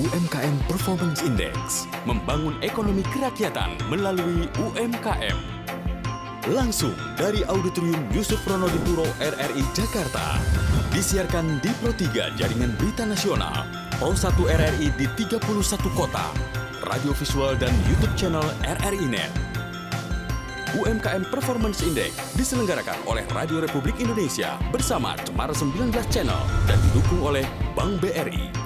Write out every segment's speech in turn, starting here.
UMKM Performance Index, membangun ekonomi kerakyatan melalui UMKM. Langsung dari Auditorium Yusuf Ronodipuro RRI Jakarta. Disiarkan di Pro 3 Jaringan Berita Nasional, Pro 1 RRI di 31 kota, radio visual dan YouTube channel RRI Net. UMKM Performance Index diselenggarakan oleh Radio Republik Indonesia bersama Cemara 19 Channel dan didukung oleh Bank BRI.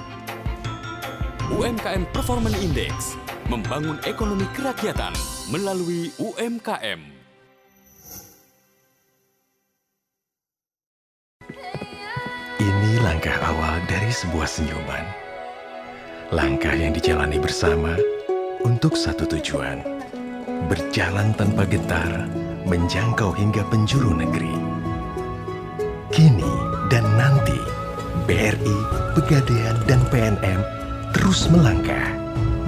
UMKM Performance Index membangun ekonomi kerakyatan melalui UMKM. Ini langkah awal dari sebuah senyuman. Langkah yang dijalani bersama untuk satu tujuan. Berjalan tanpa getar, menjangkau hingga penjuru negeri. Kini dan nanti, BRI, Pegadaian, dan PNM terus melangkah.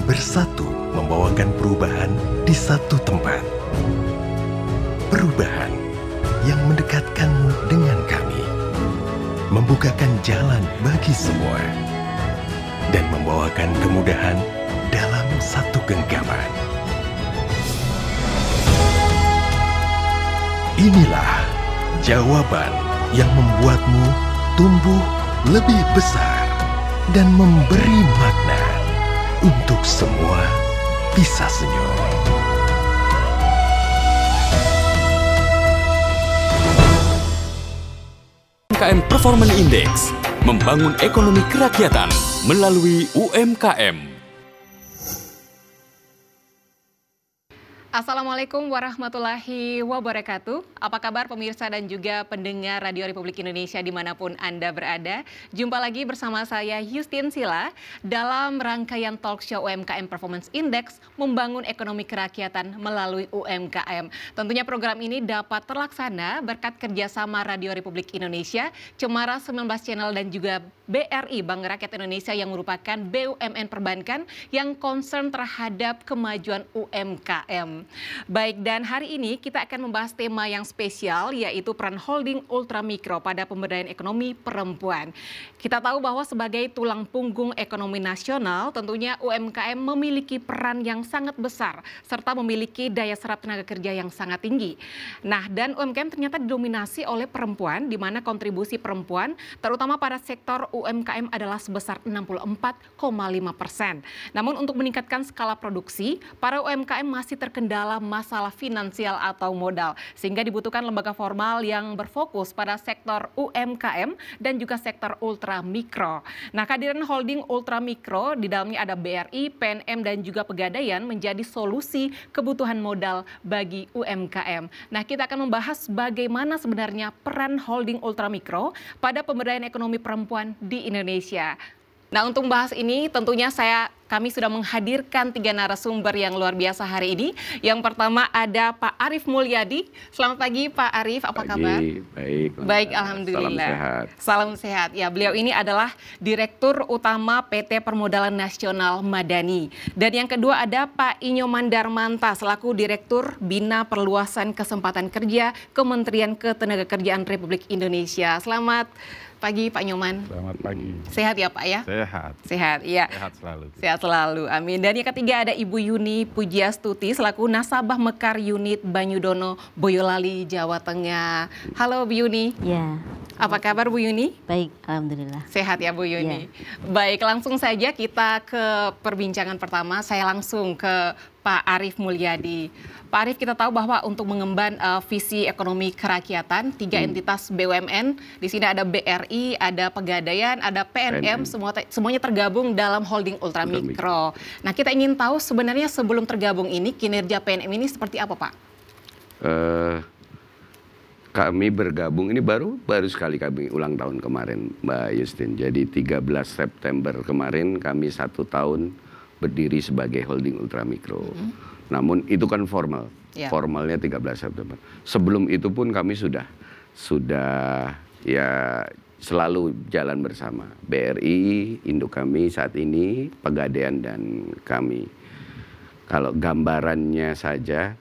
Bersatu membawakan perubahan di satu tempat. Perubahan yang mendekatkanmu dengan kami membukakan jalan bagi semua dan membawakan kemudahan dalam satu genggaman. Inilah jawaban yang membuatmu tumbuh lebih besar dan memberi makna untuk semua bisa senyum. UMKM Performance Index membangun ekonomi kerakyatan melalui UMKM. Assalamualaikum warahmatullahi wabarakatuh. Apa kabar pemirsa dan juga pendengar Radio Republik Indonesia di mana pun Anda berada. Jumpa lagi bersama saya Justin Sila dalam rangkaian talk show UMKM Performance Index membangun ekonomi kerakyatan melalui UMKM. Tentunya program ini dapat terlaksana berkat kerjasama Radio Republik Indonesia, Cemara 19 Channel dan juga BRI Bank Rakyat Indonesia yang merupakan BUMN perbankan yang concern terhadap kemajuan UMKM. Baik, dan hari ini kita akan membahas tema yang spesial yaitu peran holding ultramikro pada pemberdayaan ekonomi perempuan. Kita tahu bahwa sebagai tulang punggung ekonomi nasional, tentunya UMKM memiliki peran yang sangat besar serta memiliki daya serap tenaga kerja yang sangat tinggi. Nah, dan UMKM ternyata didominasi oleh perempuan di mana kontribusi perempuan terutama pada sektor UMKM adalah sebesar 64,5 persen. Namun untuk meningkatkan skala produksi, para UMKM masih terkendala dalam masalah finansial atau modal. Sehingga dibutuhkan lembaga formal yang berfokus pada sektor UMKM dan juga sektor ultra mikro. Nah kehadiran holding ultra mikro di dalamnya ada BRI, PNM dan juga Pegadaian menjadi solusi kebutuhan modal bagi UMKM. Nah kita akan membahas bagaimana sebenarnya peran holding ultra mikro pada pemberdayaan ekonomi perempuan di Indonesia. Nah untuk membahas ini tentunya saya kami sudah menghadirkan tiga narasumber yang luar biasa hari ini. Yang pertama ada Pak Arif Mulyadi. Selamat pagi Pak Arif, apa pagi, kabar? Baik. Baik, alhamdulillah. Salam sehat. Salam sehat. Ya, beliau ini adalah Direktur Utama PT Permodalan Nasional Madani. Dan yang kedua ada Pak Inyoman Darmanta selaku Direktur Bina Perluasan Kesempatan Kerja Kementerian Ketenagakerjaan Republik Indonesia. Selamat pagi Pak Nyoman. Selamat pagi. Sehat ya Pak ya? Sehat. Sehat, iya. Sehat selalu. Sehat selalu, amin. Dan yang ketiga ada Ibu Yuni Pujiastuti selaku nasabah Mekar Unit Banyudono, Boyolali, Jawa Tengah. Halo Bu Yuni. Ya, Apa kabar Bu Yuni? baik, alhamdulillah. Sehat ya Bu Yuni. Baik, langsung saja kita ke perbincangan pertama. Saya langsung ke Pak Arief Mulyadi. Pak Arief, kita tahu bahwa untuk mengemban uh, visi ekonomi kerakyatan, tiga entitas BUMN, di sini ada BRI, ada Pegadaian, ada PNM, PNM. semua semuanya tergabung dalam holding ultramikro. Nah, kita ingin tahu sebenarnya sebelum tergabung ini kinerja PNM ini seperti apa, Pak? Eh, kami bergabung ini baru baru sekali kami ulang tahun kemarin, Mbak Justin. Jadi 13 September kemarin kami satu tahun berdiri sebagai holding ultramikro. Namun itu kan formal, Ya. formalnya 13 September. Sebelum itu pun kami sudah sudah ya selalu jalan bersama. BRI, induk kami saat ini, Pegadaian dan kami. Kalau gambarannya saja,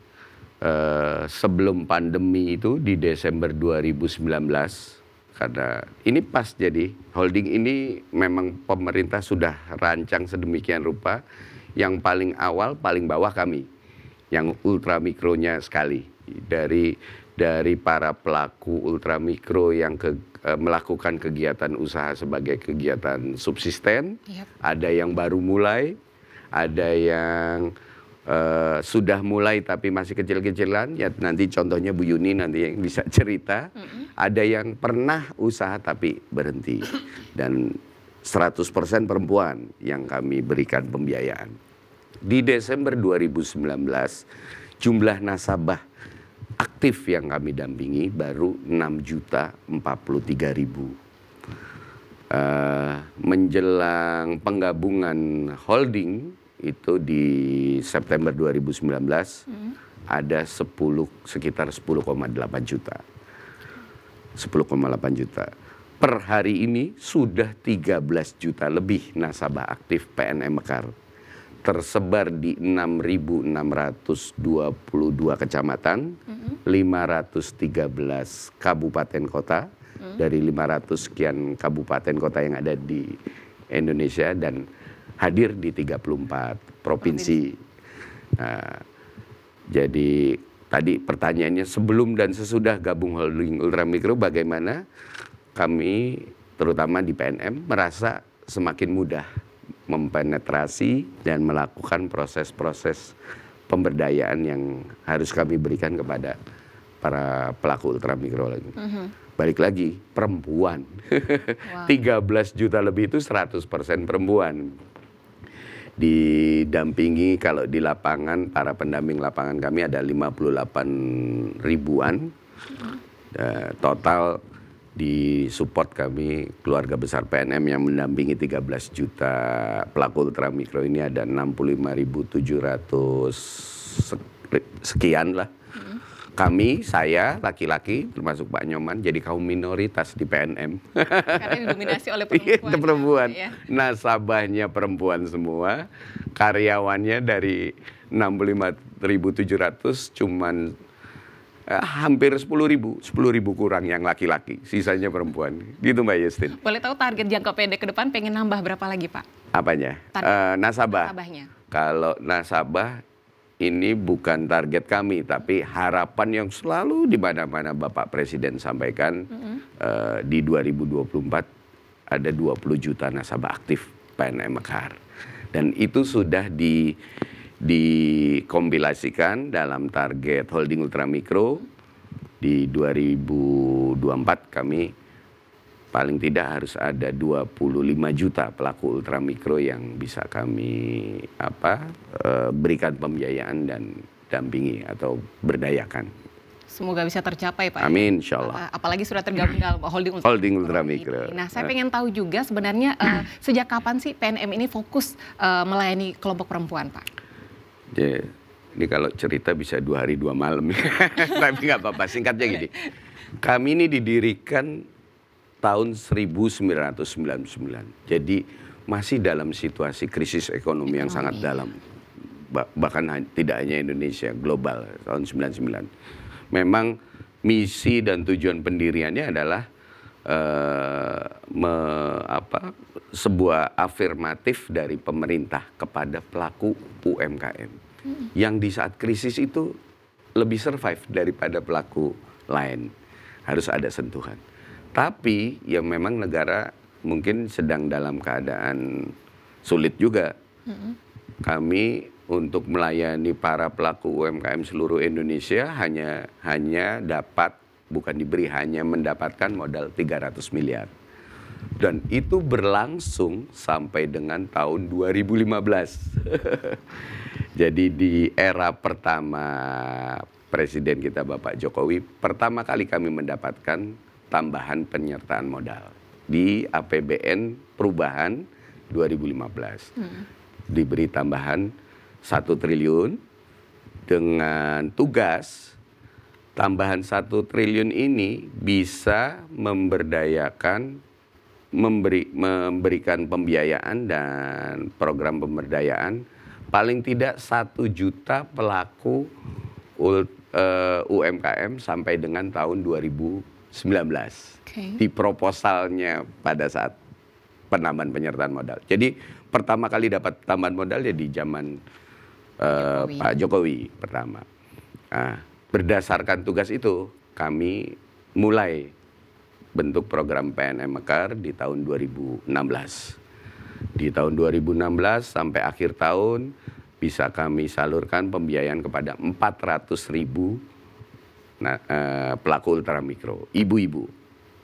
eh, sebelum pandemi itu di Desember 2019, karena ini pas jadi holding ini memang pemerintah sudah rancang sedemikian rupa. Yang paling awal paling bawah kami. Yang ultra mikronya sekali. Dari dari para pelaku ultra mikro yang ke, eh, melakukan kegiatan usaha sebagai kegiatan subsisten. Yap. ada yang baru mulai ada yang eh, sudah mulai tapi masih kecil-kecilan ya nanti contohnya Bu Yuni nanti yang bisa cerita. Ada yang pernah usaha tapi berhenti. Dan 100% perempuan yang kami berikan pembiayaan. Di Desember 2019 jumlah nasabah aktif yang kami dampingi baru 6 juta 43 ribu. Eh, menjelang penggabungan holding itu di September 2019 ada 10 sekitar 10,8 juta. 10,8 juta. Per hari ini sudah 13 juta lebih nasabah aktif PNM Mekar. Tersebar di 6.622 kecamatan, 513 kabupaten kota, dari 500 sekian kabupaten kota yang ada di Indonesia dan hadir di 34 provinsi. Nah, jadi tadi pertanyaannya sebelum dan sesudah gabung holding ultramikro bagaimana kami terutama di PNM merasa semakin mudah mempenetrasi dan melakukan proses-proses pemberdayaan yang harus kami berikan kepada para pelaku ultramikro lagi. Balik lagi perempuan. 13 juta lebih itu 100% perempuan didampingi kalau di lapangan para pendamping lapangan kami ada 58 ribuan. Eh, total di support kami keluarga besar PNM yang mendampingi 13 juta pelaku ultramikro ini ada 65.700 sek- sekian lah kami saya laki-laki termasuk Pak Nyoman jadi kaum minoritas di PNM Karena didominasi oleh perempuan. Iya, perempuan. Ya. Nasabahnya perempuan semua. Karyawannya dari 65.700 cuman eh, hampir 10.000, 10.000 kurang yang laki-laki, sisanya perempuan. Gitu Mbak Yestin. Boleh tahu target jangka pendek ke depan pengen nambah berapa lagi Pak? Apanya? Target Eh, nasabah. Nasabahnya. Kalau nasabah ini bukan target kami, tapi harapan yang selalu di mana-mana Bapak Presiden sampaikan eh, di 2024 ada 20 juta nasabah aktif PNM Mekar. Dan itu sudah di dikompilasikan dalam target holding ultramikro di 2024 kami paling tidak harus ada 25 juta pelaku ultramikro yang bisa kami apa eh, berikan pembiayaan dan dampingi atau berdayakan. Semoga bisa tercapai Pak. Amin, insya Allah. Uh, Apalagi sudah tergabung dalam holding ultramikro. Holding ultramikro. Nah, saya pengen tahu juga sebenarnya uh, sejak kapan sih PNM ini fokus uh, melayani kelompok perempuan, Pak? Ya, ini kalau cerita bisa dua hari dua malam, tapi nggak apa-apa. Singkatnya gini, kami ini didirikan tahun 1999. Jadi masih dalam situasi krisis ekonomi yang sangat dalam. Ba- bahkan tidak hanya Indonesia, global tahun 99. Memang misi dan tujuan pendiriannya adalah eh, me- apa, sebuah afirmatif dari pemerintah kepada pelaku UMKM yang di saat krisis itu lebih survive daripada pelaku lain. Harus ada sentuhan. Tapi yang memang negara mungkin sedang dalam keadaan sulit juga. Kami untuk melayani para pelaku UMKM seluruh Indonesia hanya hanya dapat bukan diberi hanya mendapatkan modal 300 miliar. Dan itu berlangsung sampai dengan tahun 2015. Jadi di era pertama Presiden kita Bapak Jokowi, pertama kali kami mendapatkan tambahan penyertaan modal di APBN perubahan 2015. Diberi tambahan satu triliun dengan tugas tambahan satu triliun ini bisa memberdayakan memberi memberikan pembiayaan dan program pemberdayaan paling tidak satu juta pelaku ul- eh, UMKM sampai dengan tahun 2019. Oke. di proposalnya pada saat penambahan penyertaan modal. Jadi pertama kali dapat tambahan modal ya di zaman eh, Jokowi. Pak Jokowi pertama. Nah, berdasarkan tugas itu kami mulai bentuk program PNM Mekar di tahun 2016. Di tahun 2016 sampai akhir tahun bisa kami salurkan pembiayaan kepada 400 ribu nah, eh, pelaku ultramikro, ibu-ibu.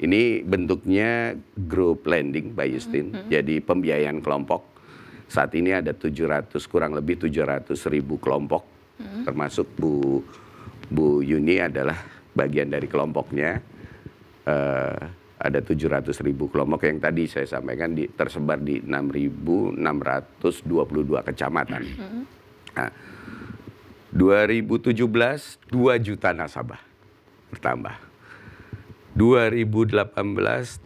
Ini bentuknya group lending by Justin, jadi pembiayaan kelompok. Saat ini ada 700 kurang lebih 700 ribu kelompok, termasuk Bu Bu Yuni adalah bagian dari kelompoknya. Eh, ada 700 ribu kelompok yang tadi saya sampaikan di, tersebar di 6.622 kecamatan. Nah, 2017 2 juta nasabah bertambah. 2018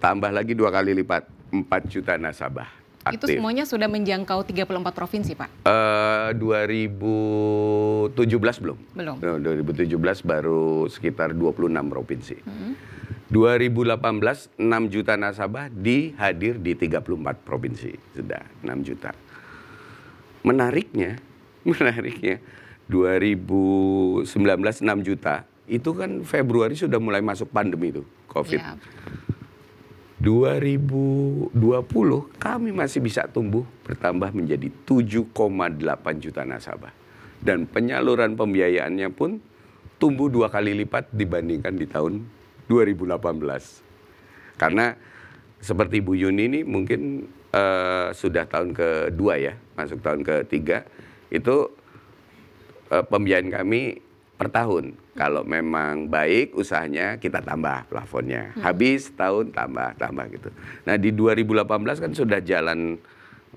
tambah lagi dua kali lipat 4 juta nasabah Itu aktif. semuanya sudah menjangkau 34 provinsi, Pak? Eh, 2017 belum. Belum. Eh, 2017 baru sekitar 26 provinsi. 2018 6 juta nasabah dihadir di 34 provinsi sudah 6 juta. Menariknya, menariknya 2019 6 juta itu kan Februari sudah mulai masuk pandemi itu COVID. Ya. 2020 kami masih bisa tumbuh bertambah menjadi 7,8 juta nasabah. Dan penyaluran pembiayaannya pun tumbuh dua kali lipat dibandingkan di tahun 2018. Karena seperti Bu Yuni ini mungkin eh, sudah tahun kedua ya, masuk tahun ketiga, itu pembiayaan kami per tahun. Kalau memang baik usahanya kita tambah plafonnya. Habis tahun tambah tambah gitu. Nah di 2018 kan sudah jalan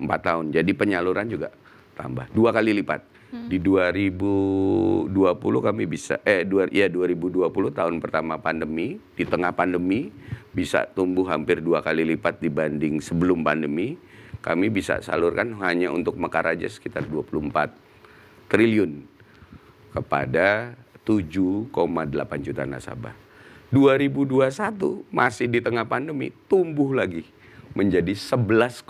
empat tahun. Jadi penyaluran juga tambah dua kali lipat. Di 2020 kami bisa eh dua, ya 2020 tahun pertama pandemi di tengah pandemi bisa tumbuh hampir dua kali lipat dibanding sebelum pandemi. Kami bisa salurkan hanya untuk Mekar aja sekitar 24 triliun kepada 7,8 juta nasabah. 2021 masih di tengah pandemi tumbuh lagi menjadi 11,3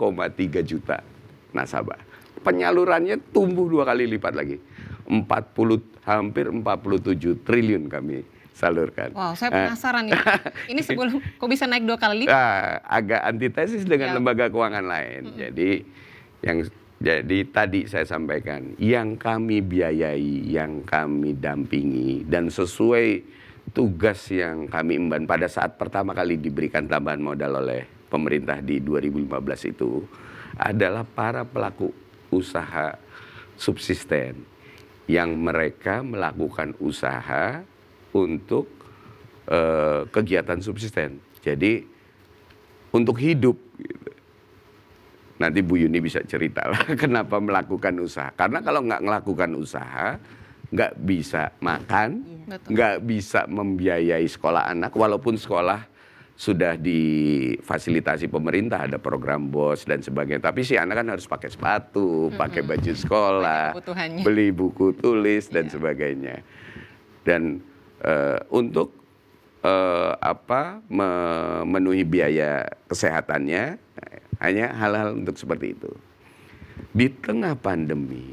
juta nasabah. Penyalurannya tumbuh dua kali lipat lagi. 40 hampir 47 triliun kami salurkan. Wow, saya penasaran nih. Ini sebelum kok bisa naik dua kali lipat? Nah, agak antitesis dengan Ya. lembaga keuangan lain. Jadi yang jadi tadi saya sampaikan yang kami biayai, yang kami dampingi dan sesuai tugas yang kami emban pada saat pertama kali diberikan tambahan modal oleh pemerintah di 2015 itu adalah para pelaku usaha subsisten yang mereka melakukan usaha untuk eh, kegiatan subsisten. Jadi untuk hidup. Gitu. Nanti Bu Yuni bisa cerita lah kenapa melakukan usaha. Karena kalau nggak melakukan usaha, nggak bisa makan, Betul. nggak bisa membiayai sekolah anak, walaupun sekolah sudah difasilitasi pemerintah ada program bos dan sebagainya. Tapi si anak kan harus pakai sepatu, pakai baju sekolah, beli buku tulis dan Iya. sebagainya. Dan eh, untuk eh, apa memenuhi biaya kesehatannya eh, hanya hal-hal untuk seperti itu. Di tengah pandemi,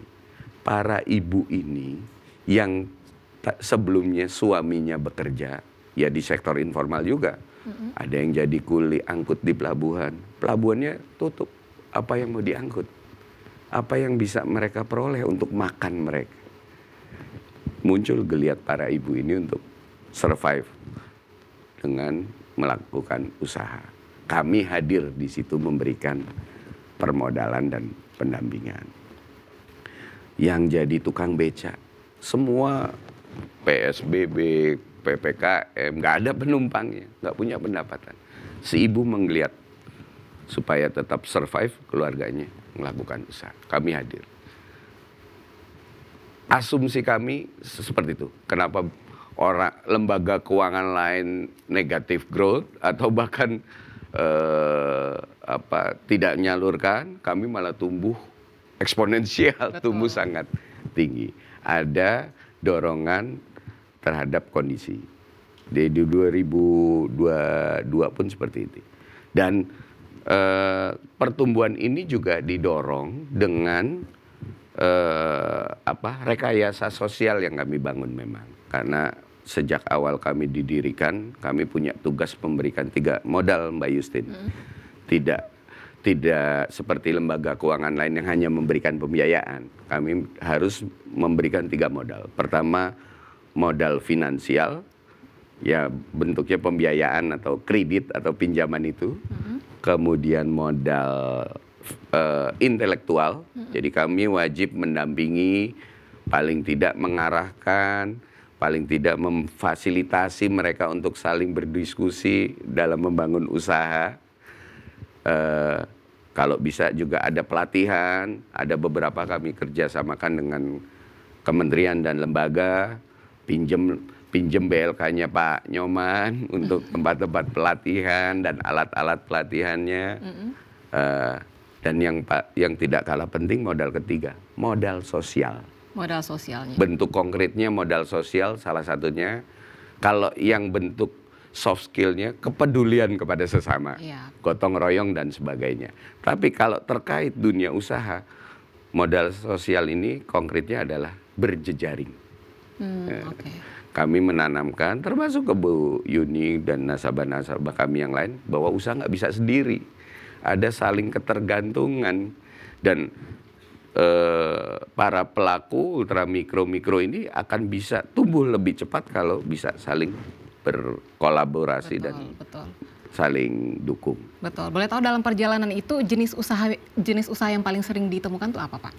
para ibu ini yang sebelumnya suaminya bekerja, ya di sektor informal juga. Ada yang jadi kuli angkut di pelabuhan. Pelabuhannya tutup. Apa yang mau diangkut? Apa yang bisa mereka peroleh untuk makan mereka? Muncul geliat para ibu ini untuk survive dengan melakukan usaha. Kami hadir di situ memberikan permodalan dan pendampingan. Yang jadi tukang beca, semua PSBB, PPKM, nggak ada penumpangnya, nggak punya pendapatan. Si ibu menggeliat supaya tetap survive keluarganya melakukan usaha. Kami hadir. Asumsi kami seperti itu. Kenapa orang lembaga keuangan lain negatif growth atau bahkan eh, apa tidak menyalurkan, kami malah tumbuh eksponensial, Betul. tumbuh sangat tinggi. Ada dorongan terhadap kondisi. Di 2022 pun seperti itu. Dan eh, pertumbuhan ini juga didorong dengan eh, apa rekayasa sosial yang kami bangun memang. Karena sejak awal kami didirikan, kami punya tugas memberikan tiga modal Mbak Justin. Tidak tidak seperti lembaga keuangan lain yang hanya memberikan pembiayaan. Kami harus memberikan tiga modal. Pertama, modal finansial, ya bentuknya pembiayaan atau kredit atau pinjaman itu. Kemudian modal eh, intelektual, jadi kami wajib mendampingi, paling tidak mengarahkan, paling tidak memfasilitasi mereka untuk saling berdiskusi dalam membangun usaha. Eh, kalau bisa juga ada pelatihan, ada beberapa kami kerjasamakan dengan kementerian dan lembaga, pinjem pinjem BLK-nya Pak Nyoman untuk tempat-tempat pelatihan dan alat-alat pelatihannya. Eh, dan yang yang tidak kalah penting modal ketiga, modal sosial Modal sosialnya. bentuk konkretnya modal sosial salah satunya kalau yang bentuk soft skillnya kepedulian kepada sesama Iya. gotong royong dan sebagainya tapi kalau terkait dunia usaha modal sosial ini konkretnya adalah berjejaring Hmm, Ya. Oke. kami menanamkan termasuk ke Bu Yuni dan nasabah-nasabah kami yang lain bahwa usaha nggak bisa sendiri ada saling ketergantungan dan eh, para pelaku ultra mikro mikro ini akan bisa tumbuh lebih cepat kalau bisa saling berkolaborasi dan Betul, betul. saling dukung. Betul. Boleh tahu dalam perjalanan itu jenis usaha jenis usaha yang paling sering ditemukan tuh apa, Pak?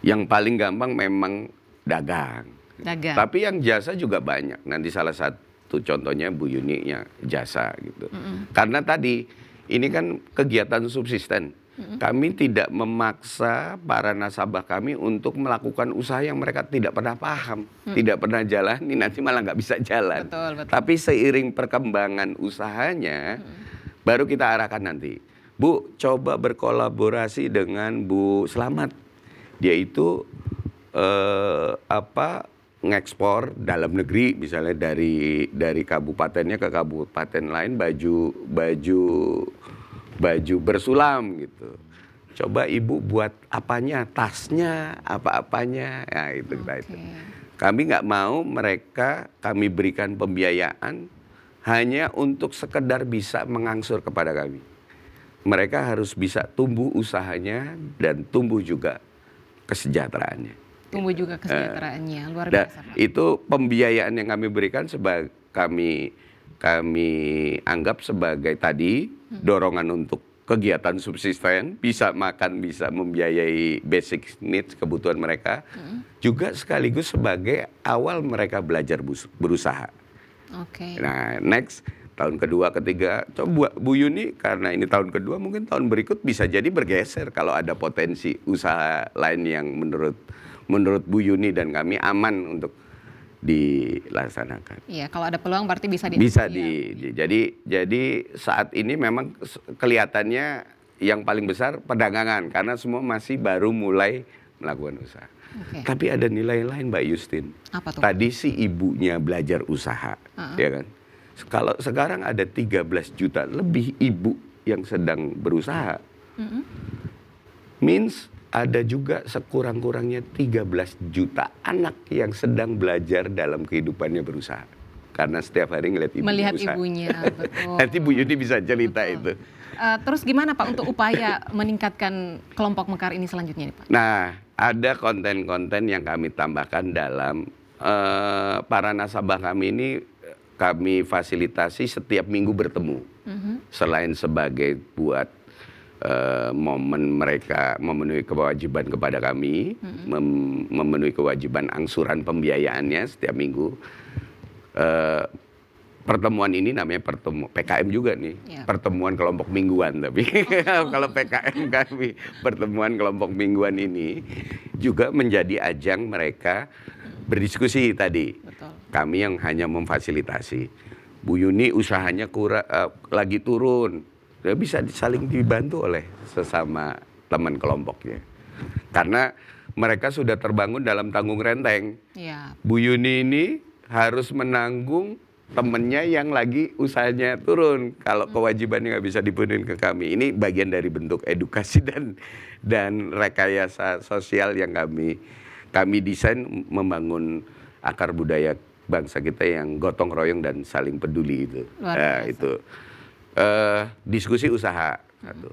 Yang paling gampang memang dagang. Dagang. Tapi yang jasa juga banyak. Nanti salah satu contohnya Bu Yuni yang jasa gitu. Karena tadi ini kan kegiatan subsisten. Kami tidak memaksa para nasabah kami untuk melakukan usaha yang mereka tidak pernah paham, tidak pernah jalani, nanti malah nggak bisa jalan. Betul, betul. Tapi seiring perkembangan usahanya, baru kita arahkan nanti. Bu, coba berkolaborasi dengan Bu Slamet. Dia itu eh, apa ngekspor dalam negeri misalnya dari dari kabupatennya ke kabupaten lain baju baju baju bersulam gitu. Coba ibu buat apanya, tasnya, apa-apanya, ya itu kita itu. Kami nggak mau mereka kami berikan pembiayaan hanya untuk sekedar bisa mengangsur kepada kami. Mereka harus bisa tumbuh usahanya dan tumbuh juga kesejahteraannya. Tumbuh juga kesejahteraannya. Luar biasa, Pak. itu pembiayaan yang kami berikan sebagai kami kami anggap sebagai tadi dorongan untuk kegiatan subsisten, bisa makan, bisa membiayai basic needs kebutuhan mereka, juga sekaligus sebagai awal mereka belajar berusaha. Oke. Nah, next tahun kedua, ketiga, coba Bu Yuni karena ini tahun kedua, mungkin tahun berikut bisa jadi bergeser kalau ada potensi usaha lain yang menurut menurut Bu Yuni dan kami aman untuk dilaksanakan. Iya, kalau ada peluang berarti bisa di Bisa Iya. di, di- jadi jadi saat ini memang kelihatannya yang paling besar perdagangan karena semua masih baru mulai melakukan usaha. Oke. Tapi ada nilai lain Mbak Justin. Apa tuh? Tadi si ibunya belajar usaha, ya kan? Kalau sekarang ada 13 juta lebih ibu yang sedang berusaha. Means ada juga sekurang-kurangnya 13 juta anak yang sedang belajar dalam kehidupannya berusaha. Karena setiap hari ngeliat ibunya Melihat usaha. ibunya, betul. Nanti Bu Yuni bisa cerita itu. Eh, terus gimana Pak untuk upaya meningkatkan kelompok mekar ini selanjutnya nih Pak? Nah, ada konten-konten yang kami tambahkan dalam eh, para nasabah kami ini kami fasilitasi setiap minggu bertemu. Selain sebagai buat eh, momen mereka memenuhi kewajiban kepada kami, mem- memenuhi kewajiban angsuran pembiayaannya setiap minggu. Eh, pertemuan ini namanya pertemu PKM juga nih, Ya. pertemuan kelompok mingguan tapi kalau PKM kami pertemuan kelompok mingguan ini juga menjadi ajang mereka berdiskusi tadi. Betul. Kami yang hanya memfasilitasi. Bu Yuni usahanya kurang lagi turun. Dia bisa saling dibantu oleh sesama teman kelompoknya. Karena mereka sudah terbangun dalam tanggung renteng. Iya. Bu Yuni ini harus menanggung temennya yang lagi usahanya turun. Kalau kewajibannya nggak bisa dipenuhi ke kami, ini bagian dari bentuk edukasi dan dan rekayasa sosial yang kami kami desain membangun akar budaya bangsa kita yang gotong royong dan saling peduli itu. Luar Nah, biasa. itu Eh, diskusi usaha satu.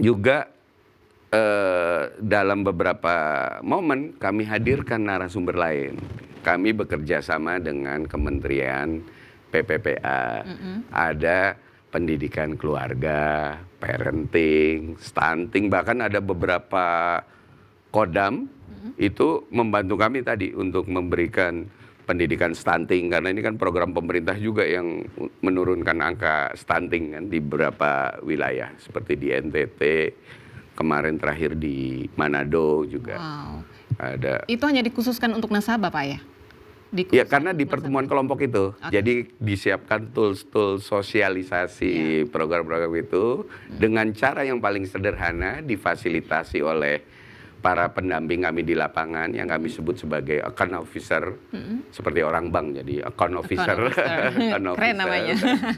Juga eh, dalam beberapa momen kami hadirkan narasumber lain. Kami bekerja sama dengan Kementerian PPPA. Ada pendidikan keluarga, parenting, stunting, bahkan ada beberapa kodam itu membantu kami tadi untuk memberikan pendidikan stunting karena ini kan program pemerintah juga yang menurunkan angka stunting kan di beberapa wilayah seperti di NTT kemarin terakhir di Manado juga. Wow. ada. Itu hanya dikhususkan untuk nasabah, Pak ya? Ya Dikhususkan karena di pertemuan kelompok itu, jadi disiapkan tools-tools sosialisasi program-program itu dengan cara yang paling sederhana difasilitasi oleh para pendamping kami di lapangan yang kami sebut sebagai account officer, seperti orang bank jadi account officer, officer. Account Keren namanya.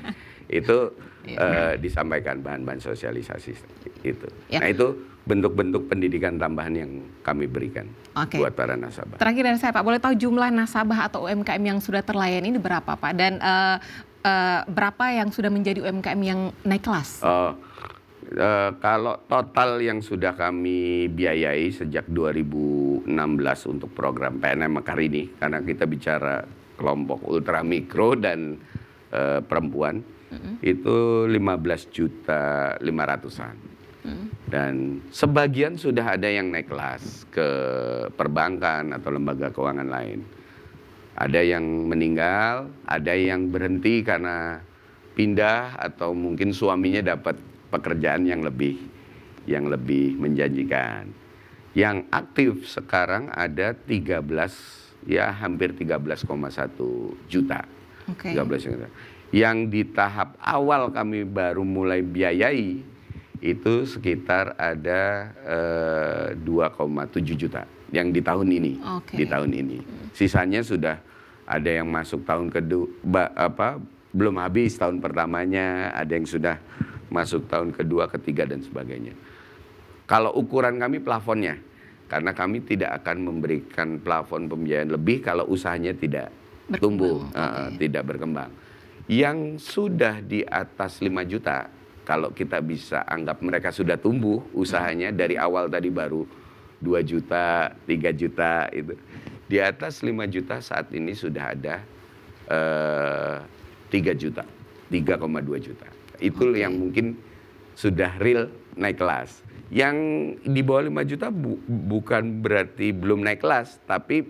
itu eh, disampaikan bahan-bahan sosialisasi itu. Ya. Nah itu bentuk-bentuk pendidikan tambahan yang kami berikan Oke. buat para nasabah. Terakhir dari saya Pak, boleh tahu jumlah nasabah atau UMKM yang sudah terlayani ini berapa Pak? Dan eh, eh, berapa yang sudah menjadi UMKM yang naik kelas? Oh, eh, kalau total yang sudah kami biayai sejak 2016 untuk program PNM Mekar ini, karena kita bicara kelompok ultra mikro dan eh, perempuan, itu 15 juta 500-an. Dan sebagian sudah ada yang naik kelas ke perbankan atau lembaga keuangan lain. Ada yang meninggal, ada yang berhenti karena pindah atau mungkin suaminya dapat pekerjaan yang lebih yang lebih menjanjikan. Yang aktif sekarang ada 13 ya hampir 13,1 juta. Oke. 13 juta. Yang di tahap awal kami baru mulai biayai itu sekitar ada eh, 2,7 juta yang di tahun ini. Oke. Di tahun ini. Sisanya sudah ada yang masuk tahun kedua apa belum habis tahun pertamanya, ada yang sudah masuk tahun kedua, ketiga dan sebagainya. Kalau ukuran kami plafonnya, karena kami tidak akan memberikan plafon pembiayaan lebih kalau usahanya tidak Berkembang, tumbuh, eh, tidak berkembang. Yang sudah di atas 5 juta, kalau kita bisa anggap mereka sudah tumbuh usahanya dari awal tadi baru 2 juta, 3 juta itu. Di atas 5 juta saat ini sudah ada eh, 3 juta, 3,2 juta. Itu yang mungkin sudah real naik kelas. Yang di bawah 5 juta bu- bukan berarti belum naik kelas, tapi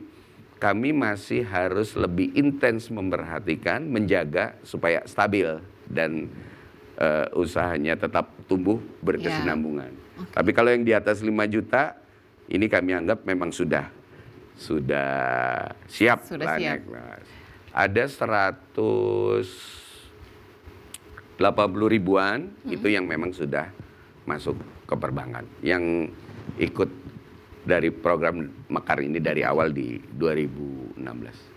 kami masih harus lebih intens memperhatikan, menjaga supaya stabil dan eh, usahanya tetap tumbuh berkesinambungan. Tapi kalau yang di atas 5 juta, ini kami anggap memang sudah sudah siap Sudah lah siap. naik kelas. Ada 180 ribuan itu yang memang sudah masuk ke perbankan. Yang ikut dari program Mekar ini dari awal di 2016.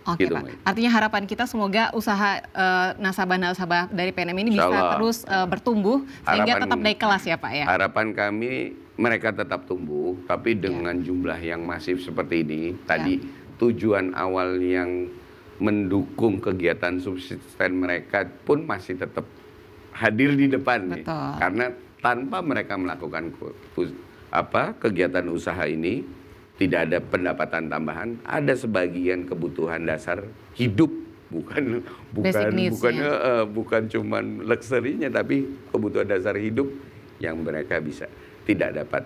Oke Gitu, Pak. Artinya harapan kita semoga usaha eh, nasabah-nasabah dari PNM ini bisa Allah. terus eh, bertumbuh sehingga Harapan- tetap naik kelas ya Pak ya. Harapan kami mereka tetap tumbuh, tapi dengan jumlah yang masif seperti ini, tadi tujuan awal yang mendukung kegiatan subsisten mereka pun masih tetap hadir di depan nih. Karena tanpa mereka melakukan apa kegiatan usaha ini tidak ada pendapatan tambahan, ada sebagian kebutuhan dasar hidup. Bukan bukan bukan eh, bukan cuman luxury-nya tapi kebutuhan dasar hidup yang mereka bisa tidak dapat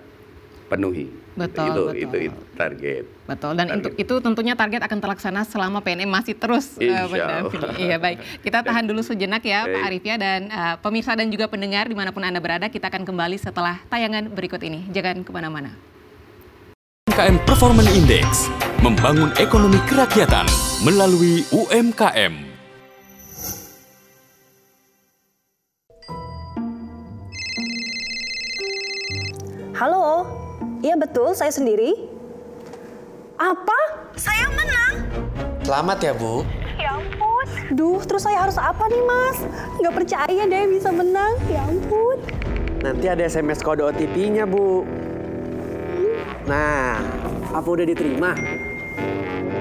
penuhi. Betul, itu betul. itu itu target. Betul, dan Target. untuk itu tentunya target akan terlaksana selama PNM masih terus Insya. Allah. Iya baik, kita tahan dulu sejenak ya Pak Baik. Arif ya dan eh, pemirsa dan juga pendengar di mana pun anda berada, kita akan kembali setelah tayangan berikut ini. Jangan ke mana-mana. UMKM Performance Index membangun ekonomi kerakyatan melalui UMKM. Halo, iya betul, saya sendiri. Apa? Saya menang? Selamat ya Bu. Ya ampun, Duh, terus saya harus apa nih mas? Nggak percaya deh bisa menang, ya ampun. Nanti ada SMS kode OTP-nya, Bu. Nah, apa udah diterima?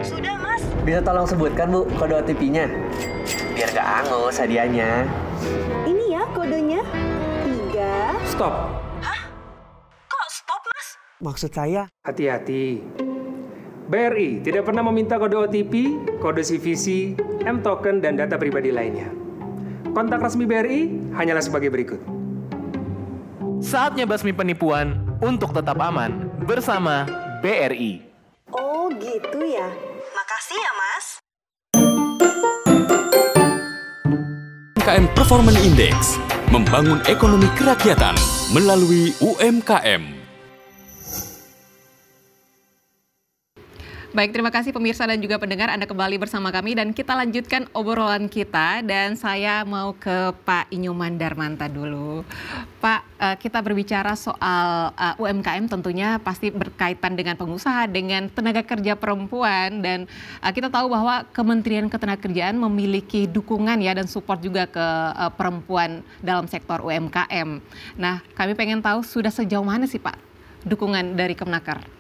Sudah mas. Bisa tolong sebutkan, Bu, kode OTP-nya? Biar gak angus hadiahnya. Ini ya kodenya. Tiga. Stop. Maksud saya, Hati-hati. BRI tidak pernah meminta kode OTP, kode CVC, M-token, dan data pribadi lainnya. Kontak resmi BRI hanyalah sebagai berikut. Saatnya basmi penipuan untuk tetap aman bersama BRI. Oh gitu ya. Makasih ya mas. UMKM Performance Index membangun ekonomi kerakyatan melalui UMKM. Baik, terima kasih pemirsa dan juga pendengar Anda kembali bersama kami dan kita lanjutkan obrolan kita dan saya mau ke Pak Inyoman Darmanta dulu. Pak, eh, kita berbicara soal eh, UMKM tentunya pasti berkaitan dengan pengusaha, dengan tenaga kerja perempuan dan eh, kita tahu bahwa Kementerian Ketenagakerjaan memiliki dukungan ya dan support juga ke perempuan dalam sektor UMKM. Nah, kami pengen tahu sudah sejauh mana sih Pak dukungan dari Kemenaker?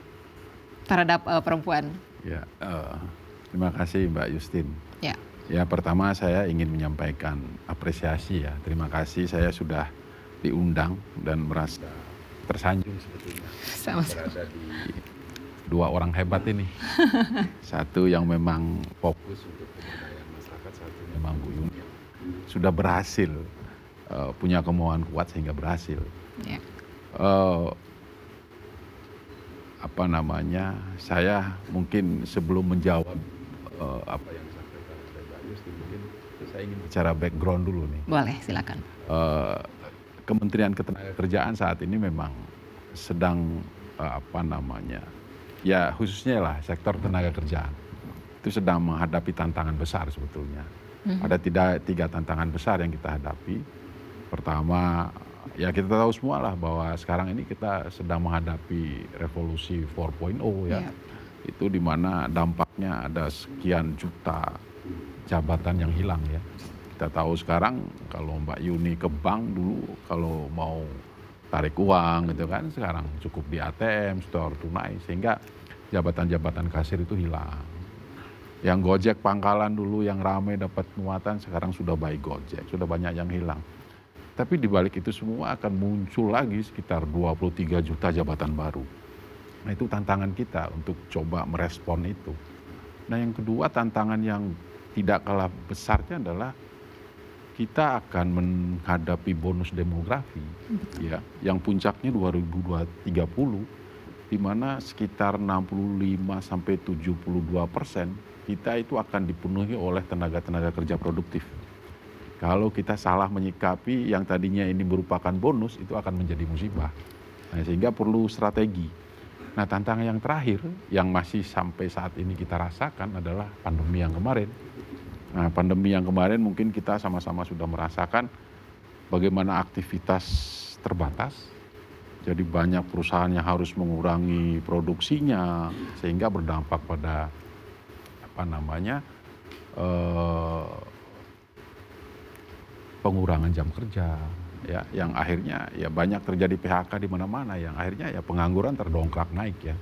terhadap uh, perempuan. Ya, uh, terima kasih Mbak Justin. Ya. Ya, pertama saya ingin menyampaikan apresiasi ya. Terima kasih saya sudah diundang dan merasa tersanjung sebetulnya. Sama-sama. Berada di dua orang hebat ini. Satu yang memang fokus untuk pemberdayaan masyarakat, satu memang Bu Yuni sudah berhasil uh, punya kemauan kuat sehingga berhasil. Ya. Uh, apa namanya saya mungkin sebelum menjawab uh, apa yang disampaikan oleh Mbak Yusti mungkin saya ingin bicara background dulu nih. Boleh, silakan. Uh, Kementerian Ketenagakerjaan saat ini memang sedang uh, apa namanya ya khususnya lah sektor tenaga kerjaan itu sedang menghadapi tantangan besar sebetulnya. Mm-hmm. Ada tidak tiga tantangan besar yang kita hadapi. Pertama ya kita tahu semua lah bahwa sekarang ini kita sedang menghadapi revolusi 4.0 ya. Yeah. Itu di mana dampaknya ada sekian juta jabatan yang hilang ya. Kita tahu sekarang kalau Mbak Yuni ke bank dulu kalau mau tarik uang gitu kan sekarang cukup di ATM, store tunai sehingga jabatan-jabatan kasir itu hilang. Yang Gojek pangkalan dulu yang ramai dapat muatan sekarang sudah baik Gojek, sudah banyak yang hilang. Tapi di balik itu semua akan muncul lagi sekitar 23 juta jabatan baru. Nah itu tantangan kita untuk coba merespon itu. Nah yang kedua tantangan yang tidak kalah besarnya adalah kita akan menghadapi bonus demografi ya yang puncaknya 2030 di mana sekitar 65 sampai 72 persen kita itu akan dipenuhi oleh tenaga-tenaga kerja produktif. Kalau kita salah menyikapi yang tadinya ini merupakan bonus, itu akan menjadi musibah. Nah, sehingga perlu strategi. Nah, tantangan yang terakhir yang masih sampai saat ini kita rasakan adalah pandemi yang kemarin. Nah, pandemi yang kemarin mungkin kita sama-sama sudah merasakan bagaimana aktivitas terbatas. Jadi banyak perusahaan yang harus mengurangi produksinya sehingga berdampak pada apa namanya eh, pengurangan jam kerja ya yang akhirnya ya banyak terjadi PHK di mana-mana yang akhirnya ya pengangguran terdongkrak naik ya.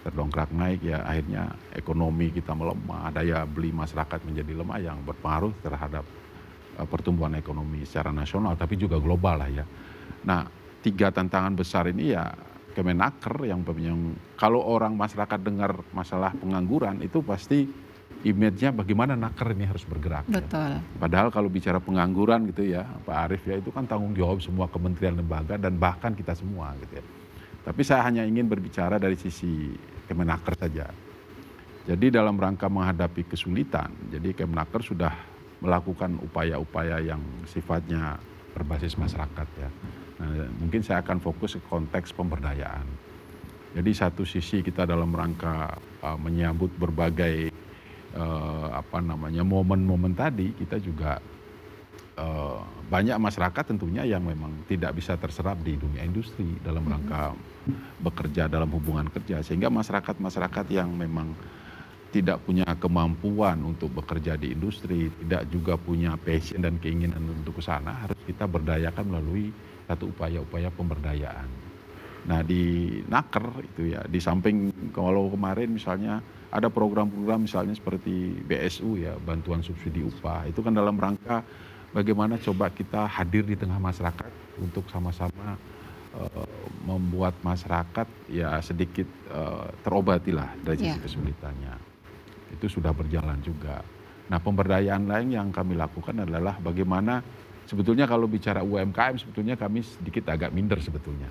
Terdongkrak naik ya akhirnya ekonomi kita melemah daya beli masyarakat menjadi lemah yang berpengaruh terhadap uh, pertumbuhan ekonomi secara nasional tapi juga global lah ya. Nah tiga tantangan besar ini ya Kemenaker yang, yang kalau orang masyarakat dengar masalah pengangguran itu pasti image-nya bagaimana naker ini harus bergerak. Betul. Ya. Padahal kalau bicara pengangguran gitu ya, Pak Arief ya itu kan tanggung jawab semua kementerian lembaga dan bahkan kita semua gitu ya. Tapi saya hanya ingin berbicara dari sisi Kemenaker saja. Jadi dalam rangka menghadapi kesulitan, jadi Kemenaker sudah melakukan upaya-upaya yang sifatnya berbasis masyarakat ya. Nah, mungkin saya akan fokus ke konteks pemberdayaan. Jadi satu sisi kita dalam rangka uh, menyambut berbagai uh, apa namanya momen-momen tadi kita juga uh, banyak masyarakat tentunya yang memang tidak bisa terserap di dunia industri dalam rangka bekerja dalam hubungan kerja sehingga masyarakat-masyarakat yang memang tidak punya kemampuan untuk bekerja di industri, tidak juga punya passion dan keinginan untuk ke sana, harus kita berdayakan melalui satu upaya-upaya pemberdayaan. Nah di Naker itu ya, di samping kalau kemarin misalnya ada program-program misalnya seperti BSU ya, bantuan subsidi upah, itu kan dalam rangka bagaimana coba kita hadir di tengah masyarakat untuk sama-sama uh, membuat masyarakat ya sedikit uh, terobati lah dari sisi yeah. kesulitannya itu sudah berjalan juga. Nah pemberdayaan lain yang kami lakukan adalah bagaimana sebetulnya kalau bicara UMKM sebetulnya kami sedikit agak minder sebetulnya.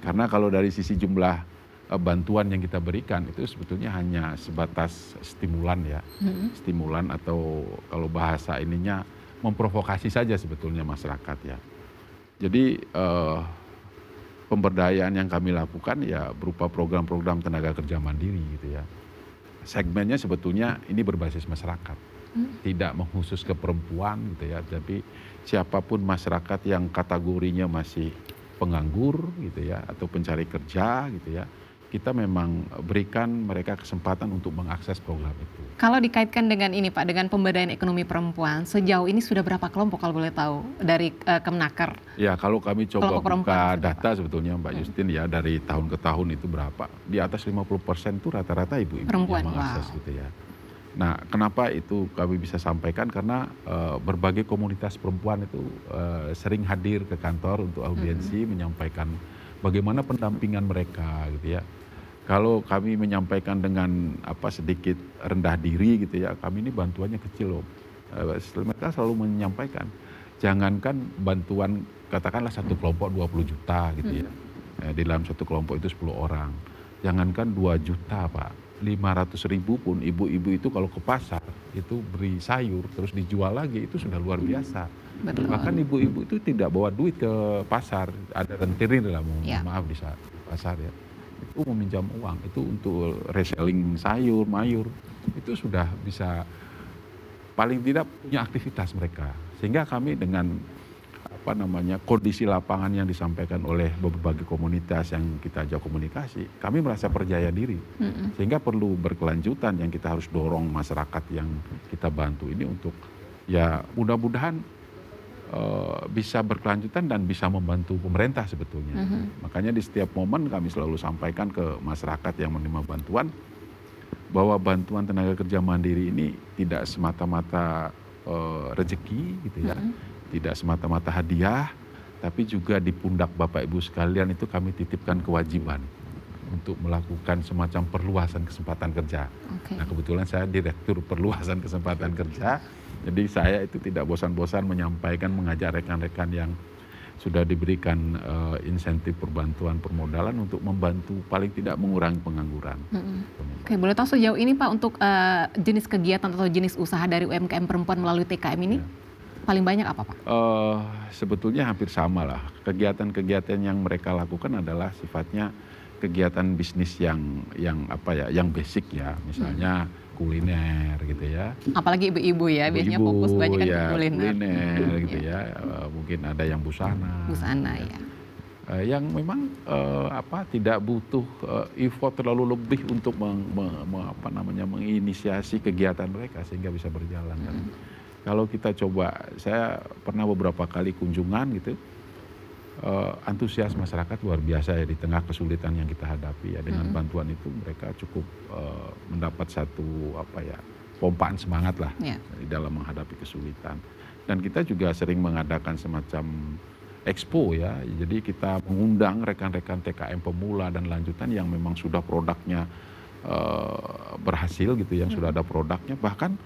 Karena kalau dari sisi jumlah bantuan yang kita berikan itu sebetulnya hanya sebatas stimulan ya. Hmm. Stimulan atau kalau bahasa ininya memprovokasi saja sebetulnya masyarakat ya. Jadi uh, pemberdayaan yang kami lakukan ya berupa program-program tenaga kerja mandiri gitu ya segmennya sebetulnya ini berbasis masyarakat. Hmm. Tidak mengkhusus ke perempuan gitu ya, tapi siapa pun masyarakat yang kategorinya masih penganggur gitu ya atau pencari kerja gitu ya kita memang berikan mereka kesempatan untuk mengakses program itu. Kalau dikaitkan dengan ini Pak, dengan pemberdayaan ekonomi perempuan, sejauh ini sudah berapa kelompok kalau boleh tahu dari uh, Kemnaker? Ya, kalau kami coba buka data Pak. sebetulnya Mbak hmm. Justin ya dari tahun ke tahun itu berapa? Di atas 50 persen itu rata-rata ibu-ibu yang mengakses wow. gitu ya. Nah, kenapa itu kami bisa sampaikan? Karena uh, berbagai komunitas perempuan itu uh, sering hadir ke kantor untuk audiensi, -hmm. menyampaikan bagaimana pendampingan mereka gitu ya kalau kami menyampaikan dengan apa sedikit rendah diri gitu ya, kami ini bantuannya kecil loh. Eh, mereka selalu menyampaikan, jangankan bantuan katakanlah satu kelompok 20 juta gitu ya. Hmm. Di dalam satu kelompok itu 10 orang. Jangankan 2 juta Pak, 500 ribu pun ibu-ibu itu kalau ke pasar itu beri sayur terus dijual lagi itu sudah luar biasa. Betul. Bahkan ibu-ibu itu tidak bawa duit ke pasar, ada rentenir lah mohon ya. maaf di pasar ya itu meminjam uang itu untuk reselling sayur, mayur itu sudah bisa paling tidak punya aktivitas mereka. Sehingga kami dengan apa namanya kondisi lapangan yang disampaikan oleh berbagai komunitas yang kita ajak komunikasi, kami merasa percaya diri. Mm-hmm. Sehingga perlu berkelanjutan yang kita harus dorong masyarakat yang kita bantu ini untuk ya mudah-mudahan Eh, bisa berkelanjutan dan bisa membantu pemerintah sebetulnya. Mm -hmm. Makanya di setiap momen kami selalu sampaikan ke masyarakat yang menerima bantuan bahwa bantuan tenaga kerja mandiri ini tidak semata-mata uh, rezeki gitu ya, mm -hmm. tidak semata-mata hadiah, tapi juga di pundak Bapak Ibu sekalian itu kami titipkan kewajiban untuk melakukan semacam perluasan kesempatan kerja. Okay. Nah kebetulan saya direktur perluasan kesempatan kerja jadi saya itu tidak bosan-bosan menyampaikan, mengajak rekan-rekan yang sudah diberikan uh, insentif perbantuan permodalan untuk membantu paling tidak mengurangi pengangguran. Hmm. Oke, boleh tahu sejauh ini Pak untuk uh, jenis kegiatan atau jenis usaha dari UMKM perempuan melalui TKM ini ya. paling banyak apa Pak? Uh, sebetulnya hampir sama lah. Kegiatan-kegiatan yang mereka lakukan adalah sifatnya kegiatan bisnis yang yang apa ya, yang basic ya, misalnya. Hmm kuliner gitu ya. Apalagi ibu-ibu ya, ibu biasanya fokus banyak kan ya, kuliner. Kuliner gitu ya, uh, mungkin ada yang busana. Busana ya. Uh, yang memang uh, apa tidak butuh uh, effort terlalu lebih untuk meng, me, me, apa namanya menginisiasi kegiatan mereka sehingga bisa berjalan kan. Hmm. Kalau kita coba, saya pernah beberapa kali kunjungan gitu uh, antusias masyarakat luar biasa ya di tengah kesulitan yang kita hadapi ya dengan hmm. bantuan itu mereka cukup uh, mendapat satu apa ya pompaan semangat lah yeah. di dalam menghadapi kesulitan dan kita juga sering mengadakan semacam expo ya jadi kita mengundang rekan-rekan TKM pemula dan lanjutan yang memang sudah produknya uh, berhasil gitu yang hmm. sudah ada produknya bahkan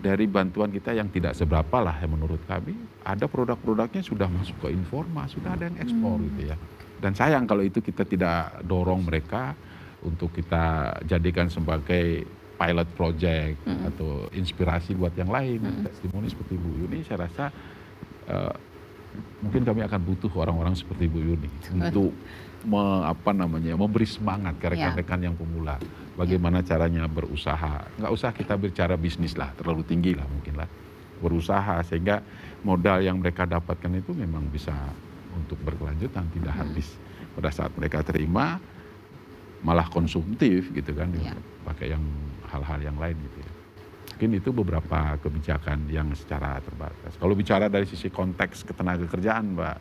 dari bantuan kita yang tidak seberapa lah yang menurut kami ada produk-produknya sudah masuk ke informa sudah ada yang ekspor hmm. gitu ya dan sayang kalau itu kita tidak dorong mereka untuk kita jadikan sebagai pilot project hmm. atau inspirasi buat yang lain hmm. testimoni seperti Bu Yuni saya rasa uh, mungkin kami akan butuh orang-orang seperti Bu Yuni untuk me, apa namanya memberi semangat ke ya. rekan-rekan yang pemula bagaimana ya. caranya berusaha nggak usah kita bicara bisnis lah terlalu tinggi lah mungkin lah berusaha sehingga modal yang mereka dapatkan itu memang bisa untuk berkelanjutan tidak hmm. habis pada saat mereka terima malah konsumtif gitu kan ya. pakai yang hal-hal yang lain gitu ya. Mungkin itu beberapa kebijakan yang secara terbatas. Kalau bicara dari sisi konteks ketenaga kerjaan, Mbak